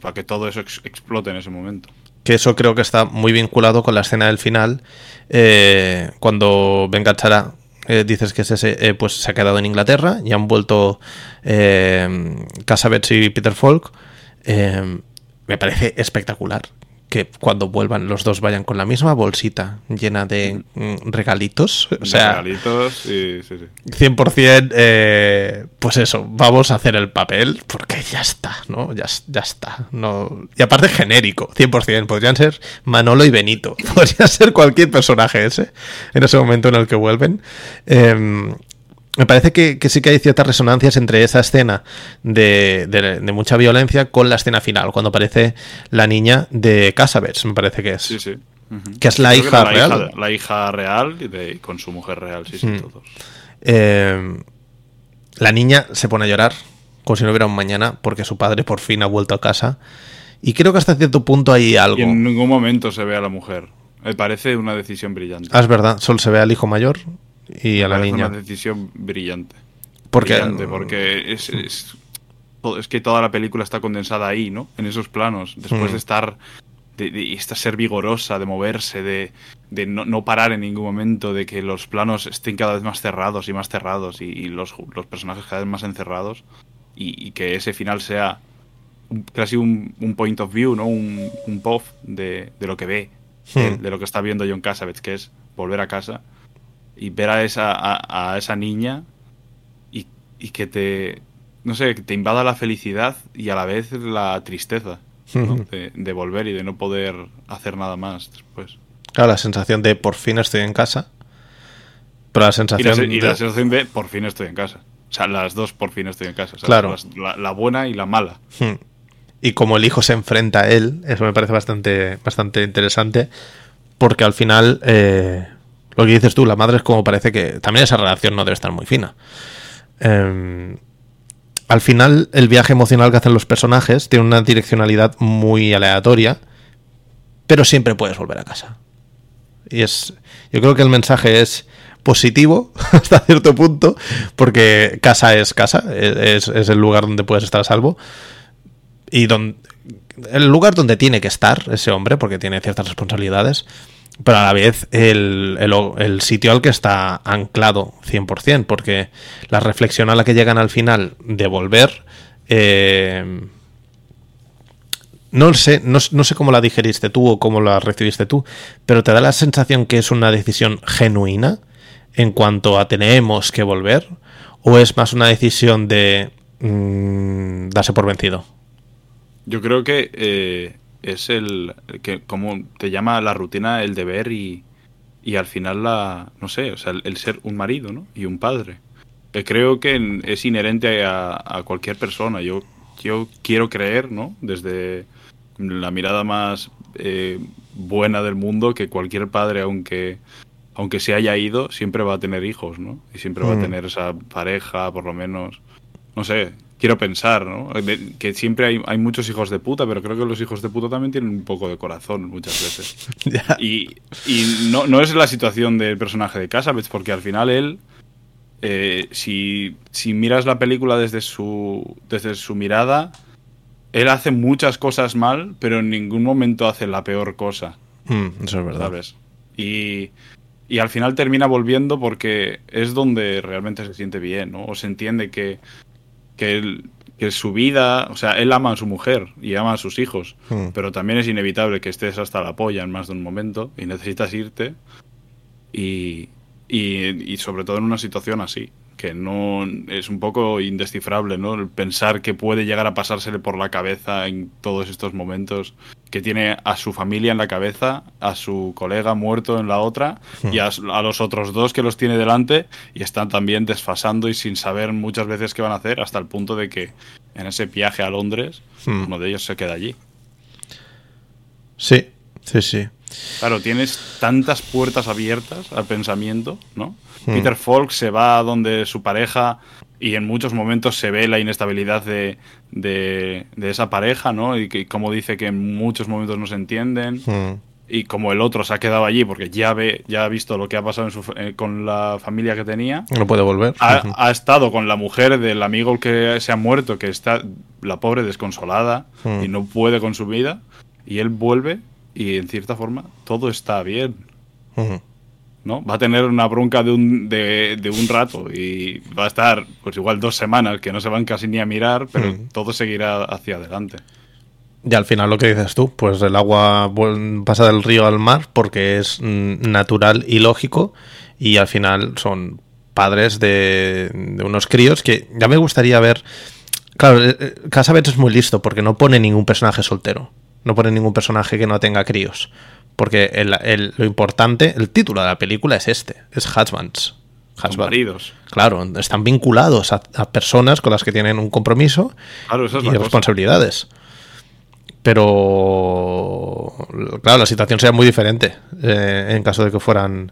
para que todo eso ex- explote en ese momento. que eso creo que está muy vinculado con la escena del final, eh, cuando venga Chara, eh, dices que ese, eh, pues se ha quedado en Inglaterra y han vuelto eh, Casabets y Peter Falk. Eh, me parece espectacular que cuando vuelvan los dos vayan con la misma bolsita llena de mm, regalitos. O De sea, regalitos y sí, sí. 100%, eh, pues eso, vamos a hacer el papel porque ya está, ¿no? Ya, ya está. No... Y aparte genérico, 100%. Podrían ser Manolo y Benito. [LAUGHS] Podría ser cualquier personaje ese en ese momento en el que vuelven. Eh, me parece que, que sí que hay ciertas resonancias entre esa escena de, de- de mucha violencia con la escena final, cuando aparece la niña de Casabets, me parece que es. Sí, sí. Ujú. Que es la Creo hija la real. Hija, la hija real de- con su mujer real, sí, sí, Mm. todos. Eh, la niña se pone a llorar como si no hubiera un mañana porque su padre por fin ha vuelto a casa. Y creo que hasta cierto punto hay algo. Y en ningún momento se ve a la mujer. Me parece una decisión brillante. Ah, es verdad, solo se ve al hijo mayor y a la niña. Una decisión brillante. Porque, Brillante, porque es, es, es que toda la película está condensada ahí, ¿no? En esos planos. Después Mm. de estar. De, de esta ser vigorosa, de moverse, de, de no, no parar en ningún momento, de que los planos estén cada vez más cerrados y más cerrados y, y los, los personajes cada vez más encerrados y, y que ese final sea un- casi un, un point of view, ¿no? Un, un POV de, de lo que ve, de, Hmm. de lo que está viendo John Cassavetes, que es volver a casa y ver a esa, a, a esa niña y, y que te, no sé, que te invada la felicidad y a la vez la tristeza de, de volver y de no poder hacer nada más después. Claro, la sensación de por fin estoy en casa. Pero la Y la, sensación. y de- la sensación de por fin estoy en casa. O sea, las dos por fin estoy en casa. O sea, Claro. la buena y la mala. Hmm. Y como el hijo se enfrenta a él, eso me parece bastante, bastante interesante. Porque al final, eh, lo que dices tú, la madre es como parece que. También esa relación no debe estar muy fina. Eh, al final, el viaje emocional que hacen los personajes tiene una direccionalidad muy aleatoria. Pero siempre puedes volver a casa. Y es. Yo creo que el mensaje es positivo [LAUGHS] hasta cierto punto. Porque casa es casa. Es, es el lugar donde puedes estar a salvo y don- el lugar donde tiene que estar ese hombre, porque tiene ciertas responsabilidades, pero a la vez el, el- sitio al que está anclado 100%, porque la reflexión a la que llegan al final de volver, eh, no sé, no, no sé cómo la digeriste tú o cómo la recibiste tú, pero te da la sensación que es una decisión genuina en cuanto a tenemos que volver, o es más una decisión de mm, darse por vencido. Yo creo que eh, es el que como te llama la rutina el deber y, y al final la no sé, o sea, el, el ser un marido, ¿no? Y un padre. Eh, creo que es inherente a, a cualquier persona. Yo yo quiero creer, ¿no? Desde la mirada más eh, buena del mundo que cualquier padre, aunque aunque se haya ido, siempre va a tener hijos, ¿no? Y siempre va Mm. a tener esa pareja, por lo menos. No sé, quiero pensar, ¿no? Que siempre hay, hay muchos hijos de puta, pero creo que los hijos de puta también tienen un poco de corazón muchas veces. [LAUGHS] Y, y no, no es la situación del personaje de Casabets, porque al final él, eh, si, si miras la película desde su, desde su mirada, él hace muchas cosas mal, pero en ningún momento hace la peor cosa. Mm, eso es verdad. ¿sabes? Y, y al final termina volviendo porque es donde realmente se siente bien, ¿no? O se entiende que, que, él- que su vida, o sea, él ama a su mujer y ama a sus hijos, Mm. pero también es inevitable que estés hasta la polla en más de un momento y necesitas irte y, y, y sobre todo en una situación así que no es un poco indescifrable, ¿no? El pensar que puede llegar a pasársele por la cabeza en todos estos momentos, que tiene a su familia en la cabeza, a su colega muerto en la otra y a, a los otros dos que los tiene delante y están también desfasando y sin saber muchas veces qué van a hacer hasta el punto de que en ese viaje a Londres Hmm. uno de ellos se queda allí. Sí, sí, sí. Claro, tienes tantas puertas abiertas al pensamiento, ¿no? Hmm. Peter Falk se va a donde su pareja y en muchos momentos se ve la inestabilidad de, de, de esa pareja, ¿no? Y que, como dice que en muchos momentos no se entienden. Mm, Y como el otro se ha quedado allí porque ya ve, ya ha visto lo que ha pasado en su fa- eh, con la familia que tenía, No puede volver. ha estado con la mujer del amigo que se ha muerto, que está la pobre desconsolada Hmm. y no puede con su vida, y él vuelve y en cierta forma todo está bien. ¿no? Va a tener una bronca de un, de, un rato y va a estar, pues igual dos semanas que no se van casi ni a mirar, pero todo seguirá hacia adelante. Y al final lo que dices tú, pues el agua pasa del río al mar porque es mm, natural y lógico y al final son padres de, unos críos que ya me gustaría ver... Claro, eh, eh, Casabets es muy listo porque no pone ningún personaje soltero, no pone ningún personaje que no tenga críos. Porque lo importante, el título de la película es este, es Husbands. maridos. Claro, están vinculados a, personas con las que tienen un compromiso y responsabilidades. Pero, claro, la situación sería muy diferente eh, en caso de que fueran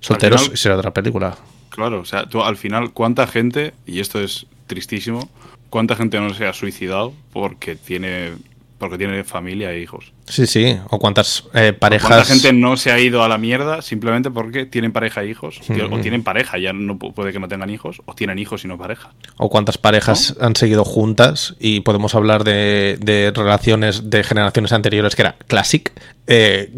solteros y sería otra película. Claro, o sea, tú al final, ¿cuánta gente, y esto es tristísimo, cuánta gente no se ha suicidado porque tiene porque tiene familia e hijos. Sí, sí. O cuántas eh, parejas. ¿Cuánta gente no se ha ido a la mierda simplemente porque tienen pareja e hijos? O tienen pareja, ya no puede que no tengan hijos, o tienen hijos y no pareja. O cuántas parejas han seguido juntas y podemos hablar de, relaciones de generaciones anteriores que era classic. Eh,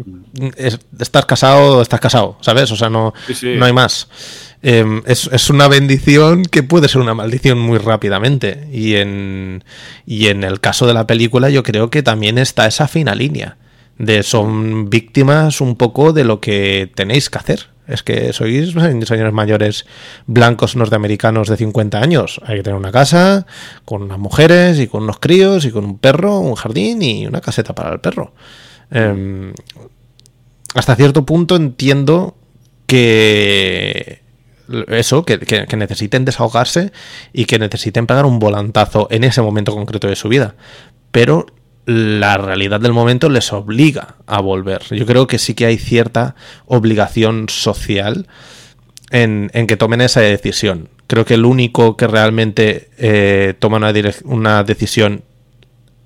estás casado, o estás casado, ¿sabes? O sea, no, no hay más. Em, es, una bendición que puede ser una maldición muy rápidamente. Y en, y en el caso de la película yo creo que también está esa fina línea. De son víctimas un poco de lo que tenéis que hacer. Es que sois señores mayores blancos norteamericanos de 50 años. Hay que tener una casa con unas mujeres y con unos críos y con un perro, un jardín y una caseta para el perro. Em, hasta cierto punto entiendo que eso, que, necesiten desahogarse y que necesiten pegar un volantazo en ese momento concreto de su vida. Pero la realidad del momento les obliga a volver. Yo creo que sí que hay cierta obligación social en, que tomen esa decisión. Creo que el único que realmente eh, toma una, una decisión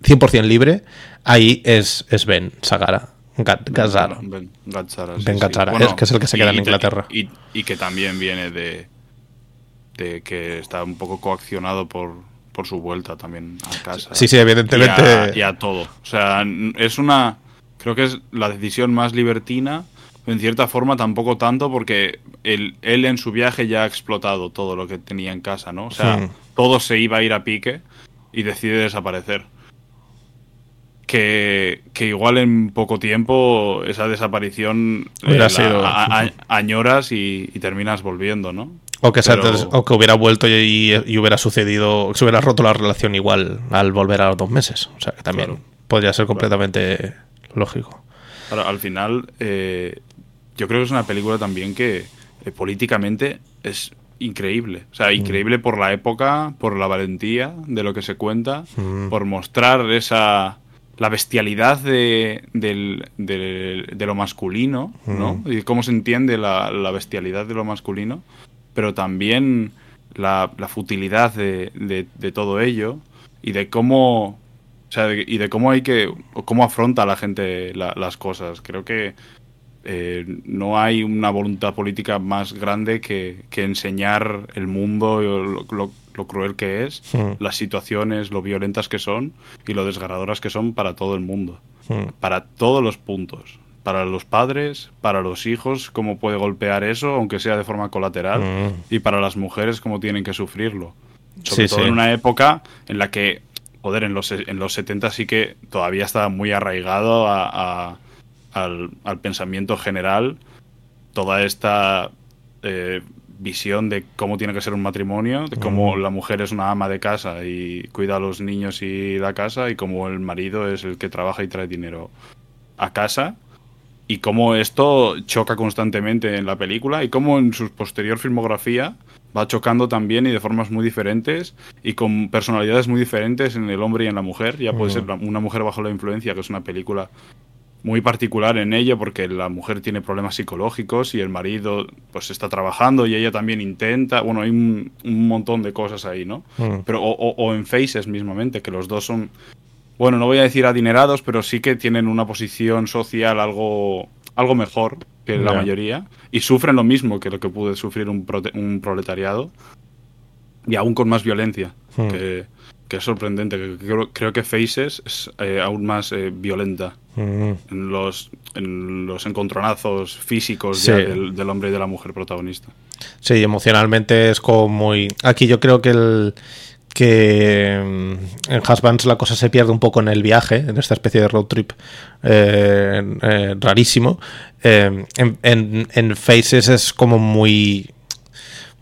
100% libre ahí es, es Ben Sagara. Gazzara. Ben, Gazzara, es, que es el que se queda en Inglaterra. Y, que también viene de, de que está un poco coaccionado por, por su vuelta también a casa. Sí, sí, evidentemente. Y a, todo. O sea, es una. Creo que es la decisión más libertina. En cierta forma, tampoco tanto, porque él, él en su viaje ya ha explotado todo lo que tenía en casa, ¿no? O sea, hmm. todo se iba a ir a pique y decide desaparecer que, igual en poco tiempo esa desaparición eh, sido... añoras y, terminas volviendo, ¿no? O que, o que hubiera vuelto y, hubiera sucedido, se hubiera roto la relación igual al volver a los dos meses. O sea, que también podría ser completamente lógico. al final, eh, yo creo que es una película también que eh, políticamente es increíble. O sea, increíble por la época, por la valentía de lo que se cuenta, mm. por mostrar esa la bestialidad de, de, lo masculino, ¿no? Y cómo se entiende la, bestialidad de lo masculino, pero también la, futilidad de, todo ello y de cómo... O sea, y de cómo hay que... cómo afronta la gente las cosas. Creo que eh, no hay una voluntad política más grande que, enseñar el mundo, lo, lo cruel que es, las situaciones, lo violentas que son y lo desgarradoras que son para todo el mundo. Para todos los puntos. Para los padres, para los hijos, cómo puede golpear eso, aunque sea de forma colateral, hmm. y para las mujeres, cómo tienen que sufrirlo. Sobre todo en una época en la que, joder, en los, en los 70 sí que todavía estaba muy arraigado a, al, al pensamiento general toda esta eh, visión de cómo tiene que ser un matrimonio, de cómo la mujer es una ama de casa y cuida a los niños y la casa, y cómo el marido es el que trabaja y trae dinero a casa, y cómo esto choca constantemente en la película, y cómo en su posterior filmografía va chocando también y de formas muy diferentes, y con personalidades muy diferentes en el hombre y en la mujer. Ya puede ser una mujer bajo la influencia, que es una película muy particular en ello porque la mujer tiene problemas psicológicos y el marido pues está trabajando y ella también intenta, bueno, hay un, montón de cosas ahí, ¿no? Mm. Pero o, en Faces mismamente, que los dos son, bueno, no voy a decir adinerados, pero sí que tienen una posición social algo, algo mejor que la mayoría y sufren lo mismo que lo que puede sufrir un, un proletariado y aún con más violencia. Hmm. Que, que es sorprendente. que Creo, creo que Faces es eh, aún más eh, violenta Mm. en los, en los encontronazos físicos Sí. del, del hombre y de la mujer protagonista. Sí, emocionalmente es como muy. Aquí yo creo que el que mm, en Husbands la cosa se pierde un poco en el viaje, en esta especie de road trip eh, rarísimo. En, en- en Faces es como muy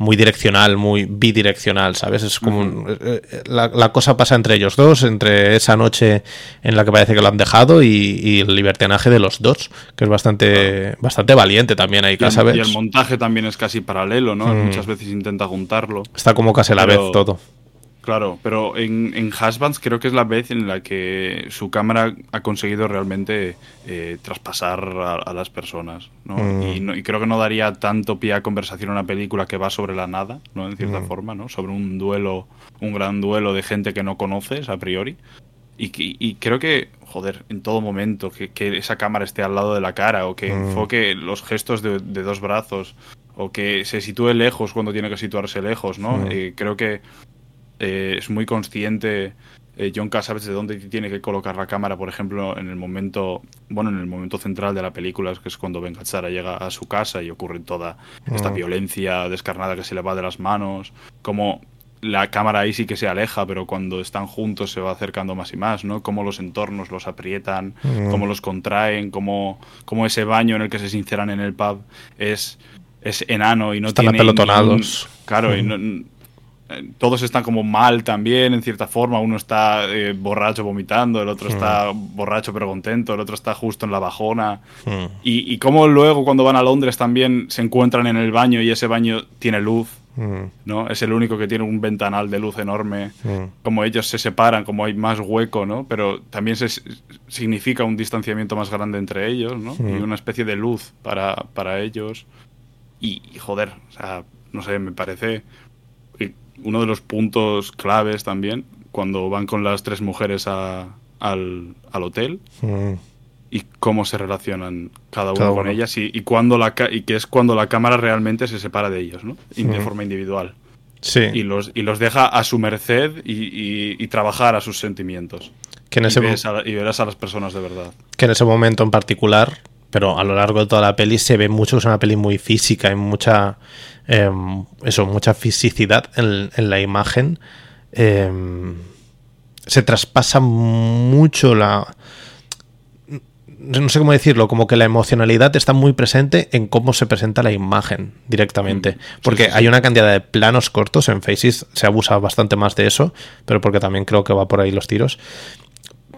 muy direccional, muy bidireccional, ¿sabes? Es como un- eh, eh, la, la cosa pasa entre ellos dos, entre esa noche en la que parece que lo han dejado y, y el libertinaje de los dos, que es bastante bastante valiente también Y el, saber. y el montaje también es casi paralelo, ¿no? Mm. Muchas veces intenta juntarlo. Está como casi a la Pero- vez todo. Claro, pero en, en Husbands creo que es la vez en la que su cámara ha conseguido realmente eh, traspasar a, a las personas. ¿no? Mm. Y, no- y creo que no daría tanto pie a conversación una película que va sobre la nada, ¿no? En cierta forma, ¿no? Sobre un duelo, un gran duelo de gente que no conoces a priori. Y, que- y creo que, joder, en todo momento, que, que esa cámara esté al lado de la cara o que Mm. enfoque los gestos de, de dos brazos o que se sitúe lejos cuando tiene que situarse lejos, ¿no? Mm. Eh, creo que eh, es muy consciente eh, John Cassavetes de dónde tiene que colocar la cámara, por ejemplo, en el momento, bueno, en el momento central de la película, que es cuando Ben Gazzara llega a su casa y ocurre toda esta Mm. violencia descarnada que se le va de las manos, como la cámara ahí sí que se aleja, pero cuando están juntos se va acercando más y más, ¿no? Cómo los entornos los aprietan, Mm. cómo los contraen, cómo, cómo ese baño en el que se sinceran en el pub es, es enano y no Están tiene apelotonados. ningún- claro, y Mm. no- todos están como mal también, en cierta forma. Uno está eh, borracho vomitando, el otro está borracho pero contento, el otro está justo en la bajona. Mm. Y, y cómo luego cuando van a Londres también se encuentran en el baño y ese baño tiene luz, Mm. ¿no? Es el único que tiene un ventanal de luz enorme. Mm. Como ellos se separan, como hay más hueco, ¿no? Pero también se, significa un distanciamiento más grande entre ellos, ¿no? Mm. Y una especie de luz para, para ellos. Y, y, joder, o sea, no sé, me parece uno de los puntos claves también, cuando van con las tres mujeres a- al, al hotel Mm. y cómo se relacionan cada uno con ellas y, y, cuando la, ca- y que es cuando la cámara realmente se separa de ellos, ¿no? De forma individual. Sí, Y los, y los deja a su merced y, y- y trabajar a sus sentimientos. que en, Y, ese, ves a- y verás a las personas de verdad. que en ese momento en particular, pero a lo largo de toda la peli se ve mucho que es una peli muy física, hay mucha em, eso, mucha fisicidad en, en la imagen. Em, se traspasa mucho la no sé cómo decirlo, como que la emocionalidad está muy presente en cómo se presenta la imagen directamente. Mm, Porque hay una cantidad de planos cortos en Faces, se abusa bastante más de eso, pero porque también creo que va por ahí los tiros.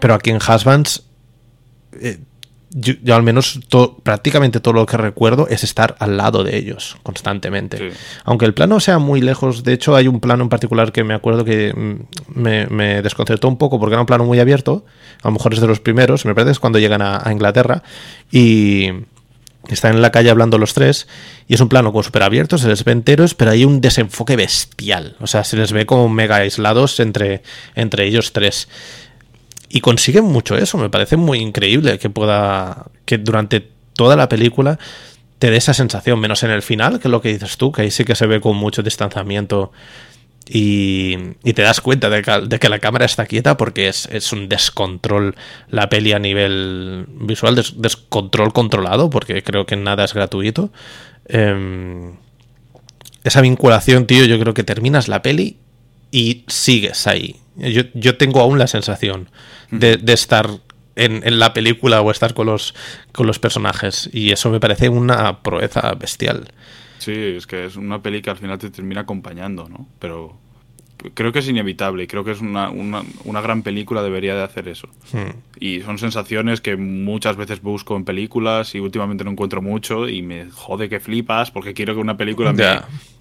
Pero aquí en Husbands, eh, yo, yo al menos to- prácticamente todo lo que recuerdo es estar al lado de ellos constantemente. Sí. Aunque el plano sea muy lejos, de hecho hay un plano en particular que me acuerdo que mm, me, me desconcertó un poco porque era un plano muy abierto, a lo mejor es de los primeros, me parece es cuando llegan a, a Inglaterra y están en la calle hablando los tres y es un plano como súper abierto, se les ve enteros, pero hay un desenfoque bestial, o sea, se les ve como mega aislados entre, entre ellos tres. Y consiguen mucho eso, me parece muy increíble que pueda, que durante toda la película te dé esa sensación, menos en el final, que es lo que dices tú, que ahí sí que se ve con mucho distanciamiento y, y te das cuenta de que, de que la cámara está quieta porque es, es un descontrol la peli a nivel visual, des- descontrol controlado, porque creo que nada es gratuito. Em, esa vinculación, tío, yo creo que terminas la peli y sigues ahí. Yo, yo tengo aún la sensación de, de estar en, en la película o estar con los, con los personajes. Y eso me parece una proeza bestial. Sí, es que es una peli que al final te termina acompañando, ¿no? Pero creo que es inevitable y creo que es una, una, una gran película debería de hacer eso. Hmm. Y son sensaciones que muchas veces busco en películas y últimamente no encuentro mucho y me jode que flipas porque quiero que una película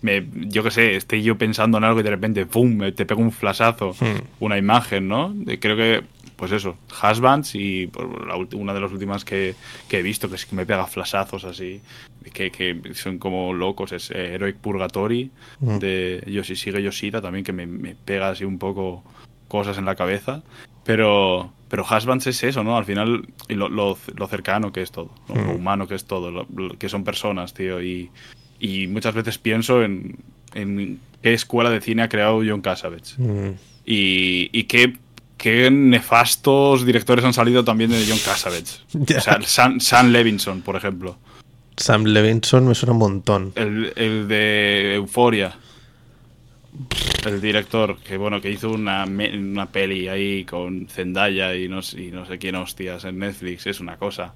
me, yo qué sé, esté yo pensando en algo y de repente, ¡pum!, me- te pega un flashazo, Hmm. una imagen, ¿no? Creo que, pues eso, Husbands y pues, una de las últimas que, que he visto que sí que me pega flashazos así, que, que son como locos, es eh, Heroic Purgatory Mm. de Yoshishige Yoshida también, que me, me pega así un poco cosas en la cabeza. Pero, pero Husbands es eso, ¿no? Al final, y lo, lo- lo cercano que es todo, ¿no? lo Mm. humano que es todo, lo- que son personas, tío. Y, y muchas veces pienso en, en qué escuela de cine ha creado John Cassavetes. Mm. Y, y qué, qué nefastos directores han salido también de John Cassavetes. [LAUGHS] Ya. O sea, Sam, Sam Levinson, por ejemplo. Sam Levinson me suena un montón. El, el de Euforia. El director, que bueno, que hizo una, una peli ahí con Zendaya y no, sé- y no sé quién hostias en Netflix, es una cosa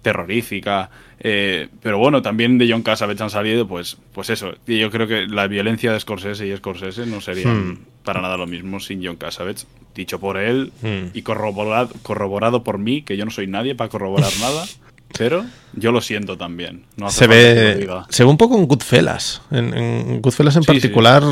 terrorífica. eh, pero bueno, también de John Cassavetes han salido, pues, pues eso. Y yo creo que la violencia de Scorsese y Scorsese no serían Hmm. para nada lo mismo sin John Cassavetes. Dicho por él Hmm. y corroborado, corroborado por mí, que yo no soy nadie para corroborar [LAUGHS] nada. Pero yo lo siento también. No hace Se ve, se ve un poco en Goodfellas. En, en Goodfellas en Sí, sí. particular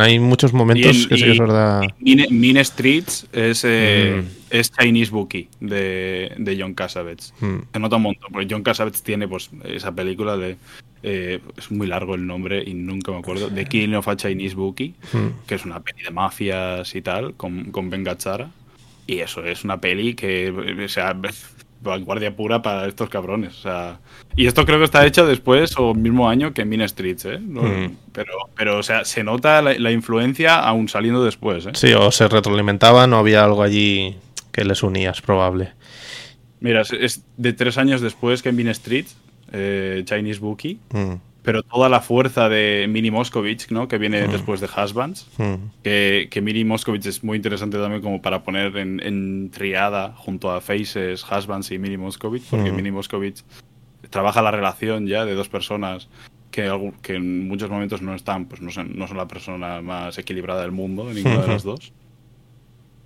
hay muchos momentos Y que sí que es verdad. Mean, Mean Streets es, eh, Mm. es Chinese Bookie de, de John Cassavetes. Mm. Se nota un montón, porque John Cassavetes tiene pues esa película de... eh, es muy largo el nombre y nunca me acuerdo. The Killing of a Chinese Bookie, Mm. que es una peli de mafias y tal, con, con Ben Gazzara. Y eso es una peli que, o sea, vanguardia pura para estos cabrones. O sea, y esto creo que está hecho después o mismo año que Mean Streets, ¿eh? Mm. Pero, pero, o sea, se nota la, la influencia aún saliendo después, ¿eh? Sí, o se retroalimentaban o había algo allí que les unía, es probable. Mira, es, es de tres años después que Mean Streets, eh, Chinese Bookie, Mm, pero toda la fuerza de Mini Moskovich, ¿no? Que viene después de Husbands. mm, que, que Miri Moscovich es muy interesante también como para poner en, en triada junto a Faces, Husbands y Miri Moscovich, porque Mm. Miri Moscovich trabaja la relación ya de dos personas que, que en muchos momentos no están, pues no son, no son la persona más equilibrada del mundo, ninguna de las [LAUGHS] dos.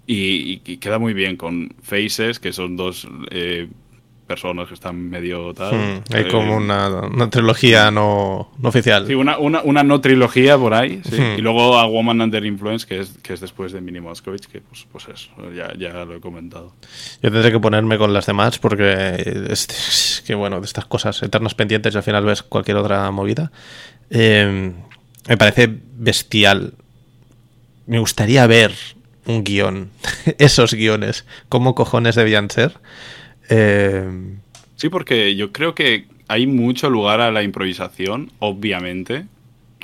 Y, y- y queda muy bien con Faces, que son dos eh, personas que están medio tal. mm. Hay eh, como una, una trilogía no, no oficial. Sí, una, una, una no trilogía por ahí, sí. Hmm. Y luego a Woman Under Influence, que es, que es después de Mini Moscovich, que pues, pues eso, ya, ya lo he comentado. Yo tendré que ponerme con las demás porque es, es que bueno, de estas cosas eternas pendientes y al final ves cualquier otra movida. Eh, me parece bestial. Me gustaría ver un guion, [LAUGHS] esos guiones, cómo cojones debían ser. Eh, Sí, porque yo creo que hay mucho lugar a la improvisación, obviamente,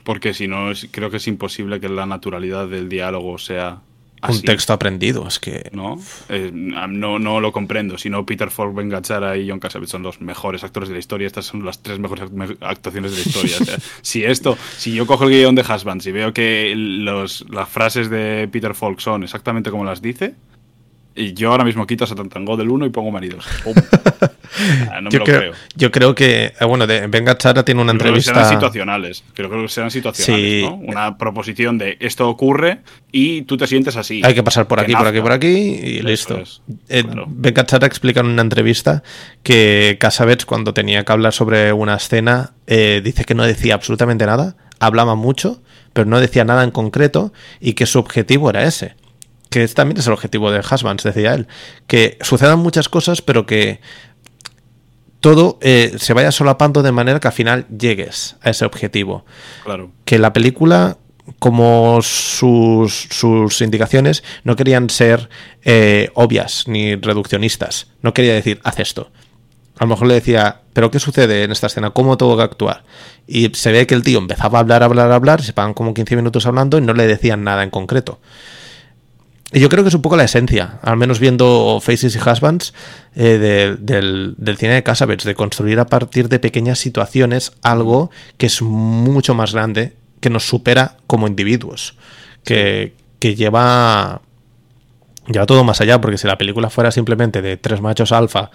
porque si no, es- creo que es imposible que la naturalidad del diálogo sea así. un texto aprendido, es que... ¿no? Eh, no, no lo comprendo. Si no, Peter Falk, Ben Gazzara y John Cassavetes son los mejores actores de la historia. Estas son las tres mejores act- me- actuaciones de la historia. O sea, [LAUGHS] si esto, si yo cojo el guion de Husbands y veo que los, las frases de Peter Falk son exactamente como las dice, y yo ahora mismo quito a Satan Tango del 1 y pongo maridos. [LAUGHS] Ah, no me yo, lo creo, creo. yo creo que, eh, bueno, de, Venga Chara tiene una Yo creo que serán entrevista... situacionales. Creo que serán situacionales, Sí. ¿no? Una proposición de esto ocurre y tú te sientes así. Hay que pasar por Que aquí, por aquí, por aquí y Eso listo. es, Eh, claro. Ben Gazzara explica en una entrevista que Casabets, cuando tenía que hablar sobre una escena, eh, dice que no decía absolutamente nada, hablaba mucho, pero no decía nada en concreto y que su objetivo era ese. Que también es el objetivo de Husbands, decía él. Que sucedan muchas cosas, pero que todo eh, se vaya solapando de manera que al final llegues a ese objetivo Claro. que la película, como sus, sus indicaciones, no querían ser eh, obvias ni reduccionistas. No quería decir, haz esto. A lo mejor le decía, ¿pero qué sucede en esta escena? ¿Cómo tengo que actuar? Y se ve que el tío empezaba a hablar, hablar, hablar, se pagan como 15 minutos hablando y no le decían nada en concreto. Y yo creo que es un poco la esencia, al menos viendo Faces y Husbands, eh, de- del, cine de Casabets, de construir a partir de pequeñas situaciones algo que es mucho más grande, que nos supera como individuos, que, lleva, lleva todo más allá, porque si la película fuera simplemente de tres machos alfa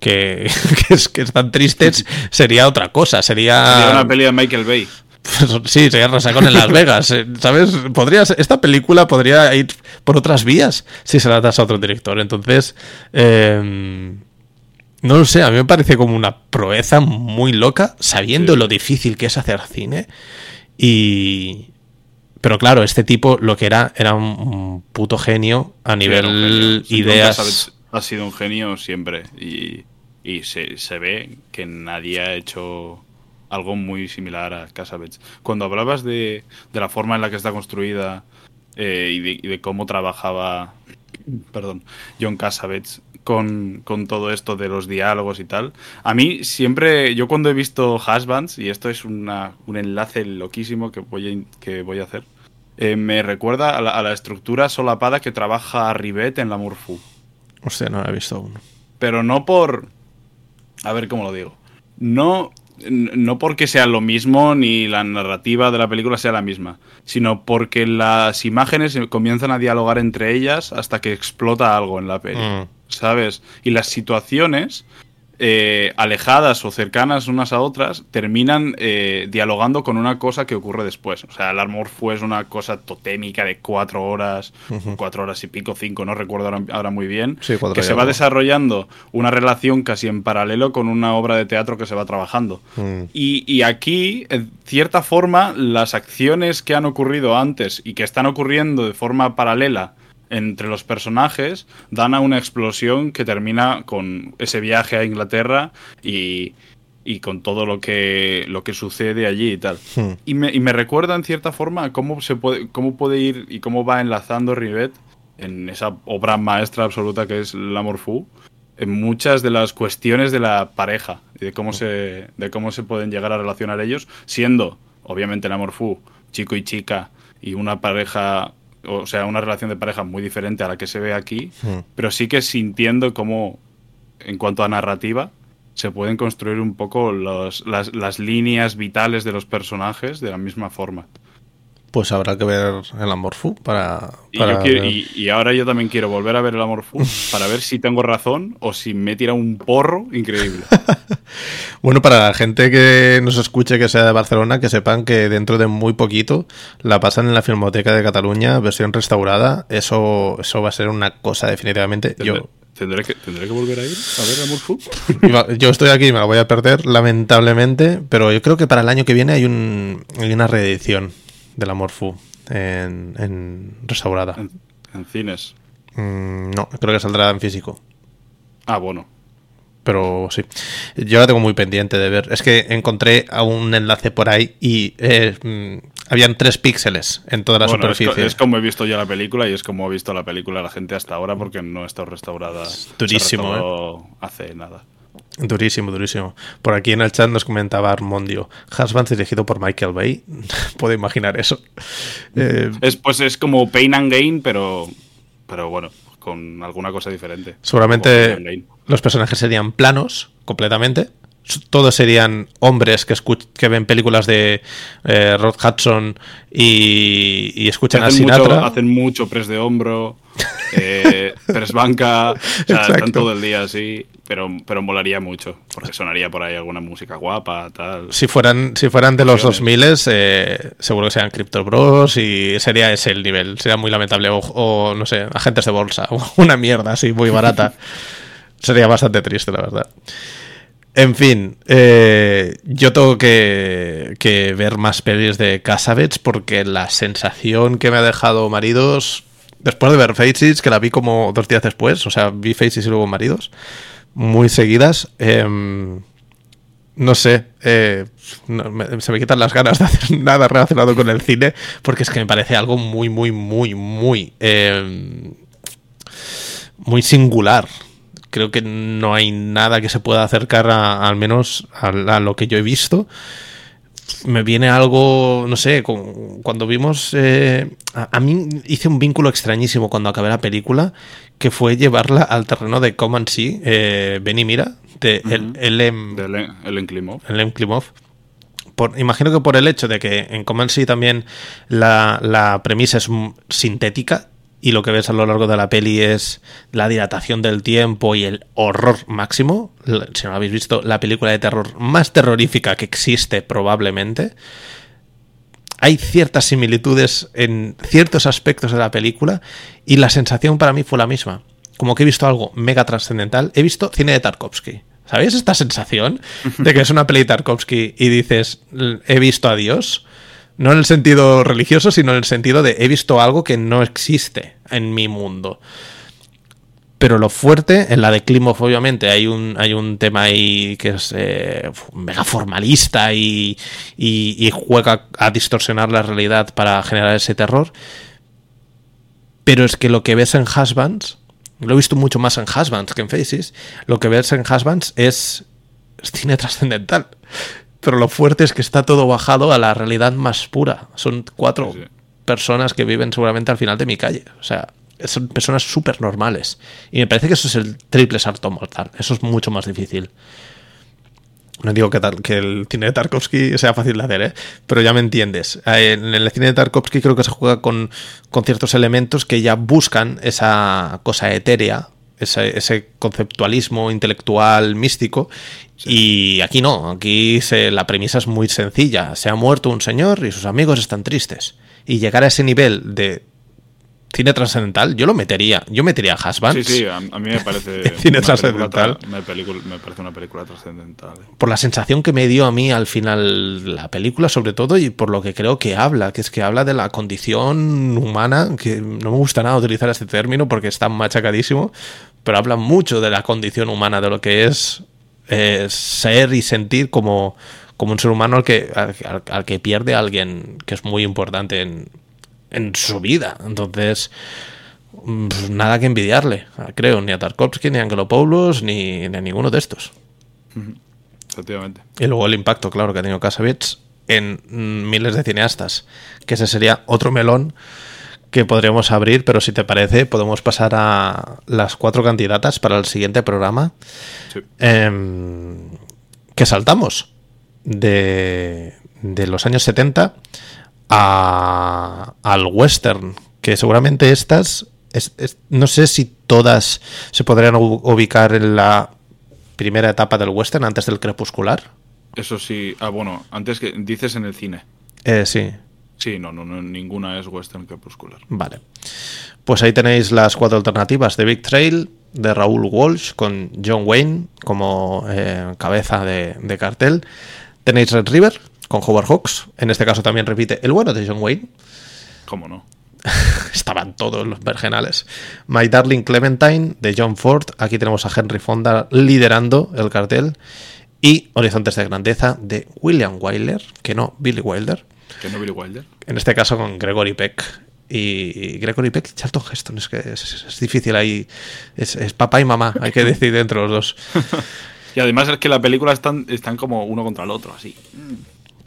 que, [LAUGHS] que, es- que están tristes, sería otra cosa, sería... Sería una peli de Michael Bay. [LAUGHS] Sí, sería Resacón en Las Vegas, eh, ¿sabes? Podría esta película podría ir por otras vías si se la das a otro director. Entonces, eh, no lo sé, a mí me parece como una proeza muy loca, sabiendo Sí. lo difícil que es hacer cine. Y... Pero claro, este tipo lo que era era un, puto genio a nivel Sí, ideas. Ha sido un genio siempre. Y, y se, se ve que nadie ha hecho algo muy similar a Cassavetes. Cuando hablabas de, de la forma en la que está construida eh, y, de, y de cómo trabajaba [CLEARS THROAT] perdón, John Cassavetes, con, con todo esto de los diálogos y tal. A mí siempre, yo cuando he visto Husbands, y esto es una, un enlace loquísimo que voy a, que voy a hacer, eh, me recuerda a la, a la estructura solapada que trabaja Rivet en la Morfu. Hostia, no la he visto aún. Pero no por... A ver cómo lo digo. No, no porque sea lo mismo ni la narrativa de la película sea la misma, sino porque las imágenes comienzan a dialogar entre ellas hasta que explota algo en la peli. Mm. ¿sabes? Y las situaciones, eh, alejadas o cercanas unas a otras, terminan eh, dialogando con una cosa que ocurre después. O sea, el Armor fue es una cosa totémica de cuatro horas, cuatro horas y pico, cinco, no recuerdo ahora, ahora muy bien, Sí, que se va desarrollando una relación casi en paralelo con una obra de teatro que se va trabajando. Mm. Y, y aquí, en cierta forma, las acciones que han ocurrido antes y que están ocurriendo de forma paralela entre los personajes dan a una explosión que termina con ese viaje a Inglaterra y, y con todo lo que, lo que sucede allí y tal. Hmm. Y me, y me recuerda en cierta forma cómo, se puede, cómo puede ir y cómo va enlazando Rivet en esa obra maestra absoluta que es L'Amour Fou, en muchas de las cuestiones de la pareja y de cómo se, de cómo se pueden llegar a relacionar ellos, siendo, obviamente, L'Amour Fou, chico y chica, y una pareja, o sea, una relación de pareja muy diferente a la que se ve aquí, pero sí que sintiendo cómo, en cuanto a narrativa, se pueden construir un poco los- las, las líneas vitales de los personajes de la misma forma. Pues habrá que ver el Amorfu para. Y, para yo quiero- ver- y- y ahora yo también quiero volver a ver el Amor Fu [LAUGHS] para ver si tengo razón o si me tira un porro increíble. [LAUGHS] Bueno, para la gente que nos escuche que sea de Barcelona, que sepan que dentro de muy poquito la pasan en la Filmoteca de Cataluña, versión restaurada. Eso, eso va a ser una cosa definitivamente. Tendré, Yo, tendré que, tendré que volver a ir a ver el Amor Fu. [LAUGHS] iba- yo estoy aquí, me la voy a perder, lamentablemente, pero yo creo que para el año que viene hay, un, hay una reedición del Amorfu en, en restaurada. En, en cines. Mm, no, creo que saldrá en físico. Ah, bueno. Pero sí, yo la tengo muy pendiente de ver. Es que encontré a un enlace por ahí y eh, mm, habían tres píxeles en toda la Bueno, es, superficie. es como he visto ya la película y es como ha visto la película la gente hasta ahora porque no está restaurada. durísimo, se restauró hace nada. Durísimo, durísimo. Por aquí en el chat nos comentaba Armondio. Husbands dirigido por Michael Bay. [LAUGHS] Puedo imaginar eso. Eh, Es, pues es como Pain and Gain, pero, pero bueno, con alguna cosa diferente. Seguramente los personajes serían planos completamente. Todos serían hombres que, escuch- que ven películas de eh, Rod Hudson y, y escuchan a hacen, Sinatra. mucho, hacen mucho press de hombro, [LAUGHS] eh, press banca, o sea, están todo el día así, pero, pero molaría mucho, porque sonaría por ahí alguna música guapa, tal. Si fueran, si fueran de los Opciones. 2000 eh, seguro que serían Crypto Bros y sería ese el nivel. Sería muy lamentable. O, o, no sé, agentes de bolsa. O [LAUGHS] una mierda así, muy barata. [LAUGHS] sería bastante triste, la verdad. En fin, eh, yo tengo que, ver más pelis de Casabets porque la sensación que me ha dejado Maridos, después de ver Faces, que la vi como dos días después, o sea, vi Faces y luego Maridos, muy seguidas, em, no sé, eh, se me quitan las ganas de hacer [LAUGHS] nada relacionado con el cine porque es que me parece algo muy, muy, muy, muy, em, muy singular. Creo que no hay nada que se pueda acercar a- al menos a, a lo que yo he visto. Me viene algo, no sé, con- cuando vimos... eh, a, a mí hice un vínculo extrañísimo cuando acabé la película, que fue llevarla al terreno de Come and See, eh, Ven y Mira, de el, Ujú. Elem- De Ellen Klimov. Por, imagino que por el hecho de que en Come and See también la, la premisa es sintética y lo que ves a lo largo de la peli es la dilatación del tiempo y el horror máximo. Si no habéis visto, la película de terror más terrorífica que existe probablemente. Hay ciertas similitudes en ciertos aspectos de la película y la sensación para mí fue la misma. Como que he visto algo mega trascendental. He visto cine de Tarkovsky. ¿Sabéis esta sensación de que es una peli Tarkovsky y dices, "L- he visto a Dios? No en el sentido religioso, sino en el sentido de he visto algo que no existe en mi mundo. Pero lo fuerte, en la de Klimov, obviamente, hay un, hay un tema ahí que es eh, mega formalista y, juega a distorsionar la realidad para generar ese terror. Pero es que lo que ves en Husbands lo he visto mucho más en Husbands que en Faces, lo que ves en Husbands es cine trascendental. Pero lo fuerte es que está todo bajado a la realidad más pura. Son cuatro Sí, personas que viven seguramente al final de mi calle. O sea, son personas súper normales. Y me parece que eso es el triple salto mortal. Eso es mucho más difícil. No digo que, tal, que el cine de Tarkovsky sea fácil de hacer, ¿eh? pero ya me entiendes. Eh, En el cine de Tarkovsky creo que se juega con, con ciertos elementos que ya buscan esa cosa etérea, ese, ese conceptualismo intelectual místico. Y aquí no, aquí se, la premisa es muy sencilla. Se ha muerto un señor y sus amigos están tristes. Y llegar a ese nivel de cine trascendental, yo lo metería. Yo metería a Husbands. Sí, sí, a, a mí me parece. [LAUGHS] Cine trascendental. Me, me parece una película trascendental. eh. por la sensación que me dio a mí al final la película, sobre todo, y por lo que creo que habla, que es que habla de la condición humana, que no me gusta nada utilizar este término porque está machacadísimo, pero habla mucho de la condición humana, de lo que es eh, ser y sentir como, como un ser humano al que, al, al- al que pierde a alguien que es muy importante en, en su vida. Entonces, pues nada que envidiarle, creo, ni a Tarkovsky, ni a Angelopoulos, ni, ni a ninguno de estos. Efectivamente. Y luego el impacto, claro, que ha tenido Casabits en mm, miles de cineastas. Que ese sería otro melón que podríamos abrir, pero si te parece, podemos pasar a las cuatro candidatas para el siguiente programa. Sí. Em, que saltamos de, de los años 70 a- al western, que seguramente estas, es- es- no sé si todas se podrían ubicar en la primera etapa del western antes del crepuscular. Eso sí. Ah, bueno, antes que dices en el cine. Eh, sí, Sí, no, no, no, ninguna es western crepuscular. vale. Pues ahí tenéis las cuatro alternativas de Big Trail, de Raúl Walsh, con John Wayne como eh, cabeza de, de cartel. Tenéis Red River, con Howard Hawks. En este caso también repite el bueno de John Wayne. ¿Cómo no? [LAUGHS] Estaban todos los vergenales. My Darling Clementine, de John Ford. Aquí tenemos a Henry Fonda liderando el cartel. Y Horizontes de Grandeza, de William Wyler, que no, Billy Wilder. ¿Que no Billy Wilder? En este caso con Gregory Peck. Y Gregory Peck y Charlton Heston. Es que es, es difícil ahí. Es, es papá y mamá. Hay que decidir entre los dos. [LAUGHS] Y además es que la película están, están como uno contra el otro, así.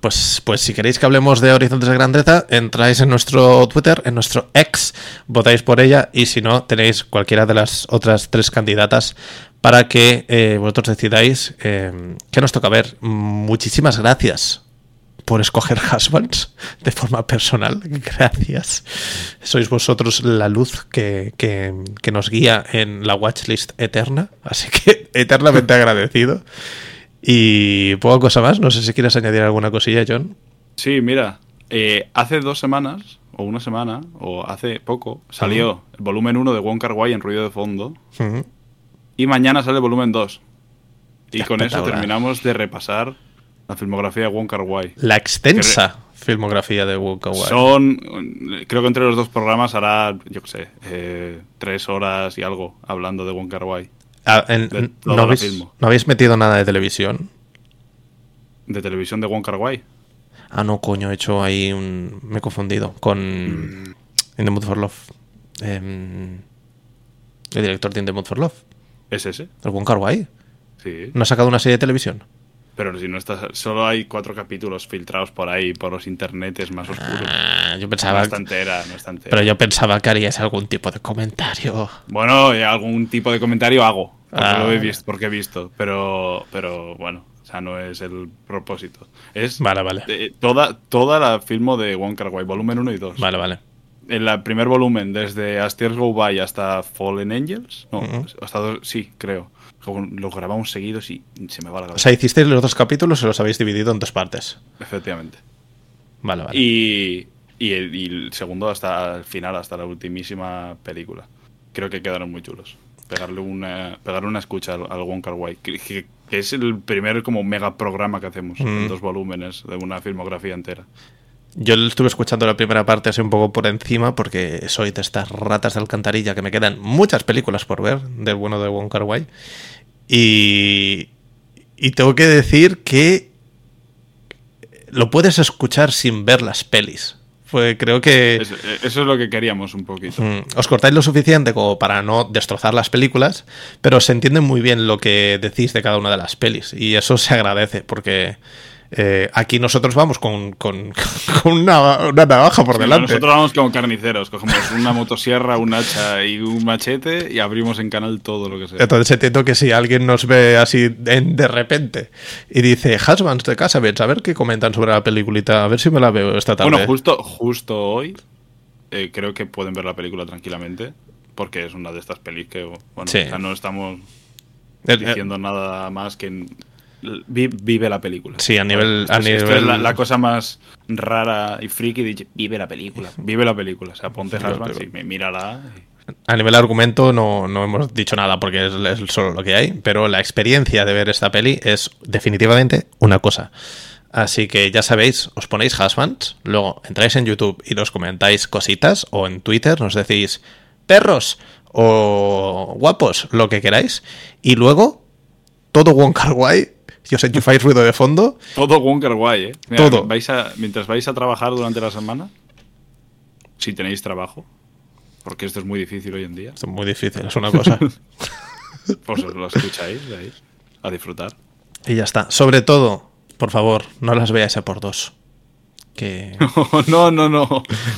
Pues, pues si queréis que hablemos de Horizontes de Grandeza, entráis en nuestro Twitter, en nuestro ex, votáis por ella y si no, tenéis cualquiera de las otras tres candidatas para que eh, vosotros decidáis eh, qué nos toca ver. Muchísimas gracias por escoger [LAUGHS] Husbands de forma personal. Gracias. Sois vosotros la luz que, que- que nos guía en la watchlist eterna. Así que [LAUGHS] eternamente agradecido. Y poca cosa más. No sé si quieres añadir alguna cosilla, John. Sí, mira, eh, hace dos semanas, o una semana, o hace poco, salió el volumen 1 de Wong Kar Wai en ruido de fondo, y mañana sale el volumen 2. Y con eso terminamos de repasar la filmografía de Wong Kar Wai. La extensa filmografía de Wong Kar-wai. Son, creo que entre los dos programas hará, yo qué sé, eh, tres horas y algo hablando de Wong Kar Wai. Ah, en- de ¿no, toda la habéis, filmo. ¿No habéis metido nada de televisión? De televisión de Wong Kar Wai. Ah, no, coño, he hecho ahí un. Me he confundido con. Mm. In the Mood for Love. Em, el director de In the Mood for Love. ¿Es ese? El Wong Kar Wai. Sí. ¿No ha sacado una serie de televisión? Pero si no estás, solo hay cuatro capítulos filtrados por ahí, por los internetes más oscuros. Ah, yo No pensaba. está entera, no está entera. Pero yo pensaba que harías algún tipo de comentario. Bueno, eh, algún tipo de comentario hago. Porque Ah, lo he visto, porque he visto. Pero, pero bueno, o sea, no es el propósito. Es Vale, vale. eh, toda, toda la filmo de Wong Kar Wai, volumen 1 y 2. Vale, vale. En el primer volumen, desde As Tears Go By hasta Fallen Angels. No, Ujú. hasta dos, sí, creo. Los grabamos seguidos y se me va la O cabeza. sea, hicisteis los dos capítulos y los habéis dividido en dos partes. Efectivamente. Vale, vale. Y, y, el, y el segundo hasta el final, hasta la ultimísima película. Creo que quedaron muy chulos. Pegarle una, pegarle una escucha al, al Wong Kar Wai, que, que- que es el primer como mega programa que hacemos, Mm. en dos volúmenes de una filmografía entera. Yo estuve escuchando la primera parte así un poco por encima porque soy de estas ratas de alcantarilla que me quedan muchas películas por ver del bueno de Wong Kar Wai. Y, y tengo que decir que lo puedes escuchar sin ver las pelis. Pues creo que Es- eso es lo que queríamos un poquito. mm, os cortáis lo suficiente como para no destrozar las películas, pero se entiende muy bien lo que decís de cada una de las pelis. Y eso se agradece, porque eh, aquí nosotros vamos con, con- [LAUGHS] con una, una navaja por Sí, delante. Nosotros vamos como carniceros, cogemos una motosierra, un hacha y un machete y abrimos en canal todo lo que sea. Entonces entiendo que si alguien nos ve así en- de repente y dice Husbands de Casabets, a ver qué comentan sobre la peliculita, a ver si me la veo esta tarde. Bueno, justo, justo hoy eh, creo que pueden ver la película tranquilamente porque es una de estas pelis que, bueno, Sí. sea, no estamos el- diciendo nada más que en- vive la película. Sí, a nivel- a Esto es- esto nivel- es la, la cosa más rara y friki vive la película, vive la película, o sea, ponte pero- y mírala. y- a nivel argumento no, no hemos dicho nada porque es, es solo lo que hay, pero la experiencia de ver esta peli es definitivamente una cosa. Así que ya sabéis, os ponéis Husbands, luego entráis en YouTube y nos comentáis cositas, o en Twitter nos decís perros o guapos, lo que queráis, y luego todo Wong Kar Wai, y os enchufáis ruido de fondo, Todo Wonker guay, ¿eh? Mira, Todo. Vais a, mientras vais a trabajar durante la semana, si tenéis trabajo, porque esto es muy difícil hoy en día, es muy difícil, es una cosa. [LAUGHS] pues os lo escucháis ahí, a disfrutar. y ya está. Sobre todo, por favor, no las veáis a por dos. Que [LAUGHS] no, no, no.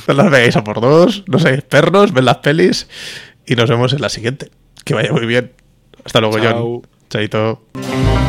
no las veáis a por dos, no seáis perros, ven las pelis y nos vemos en la siguiente. Que vaya muy bien. Hasta luego, Chao. John. Chaito.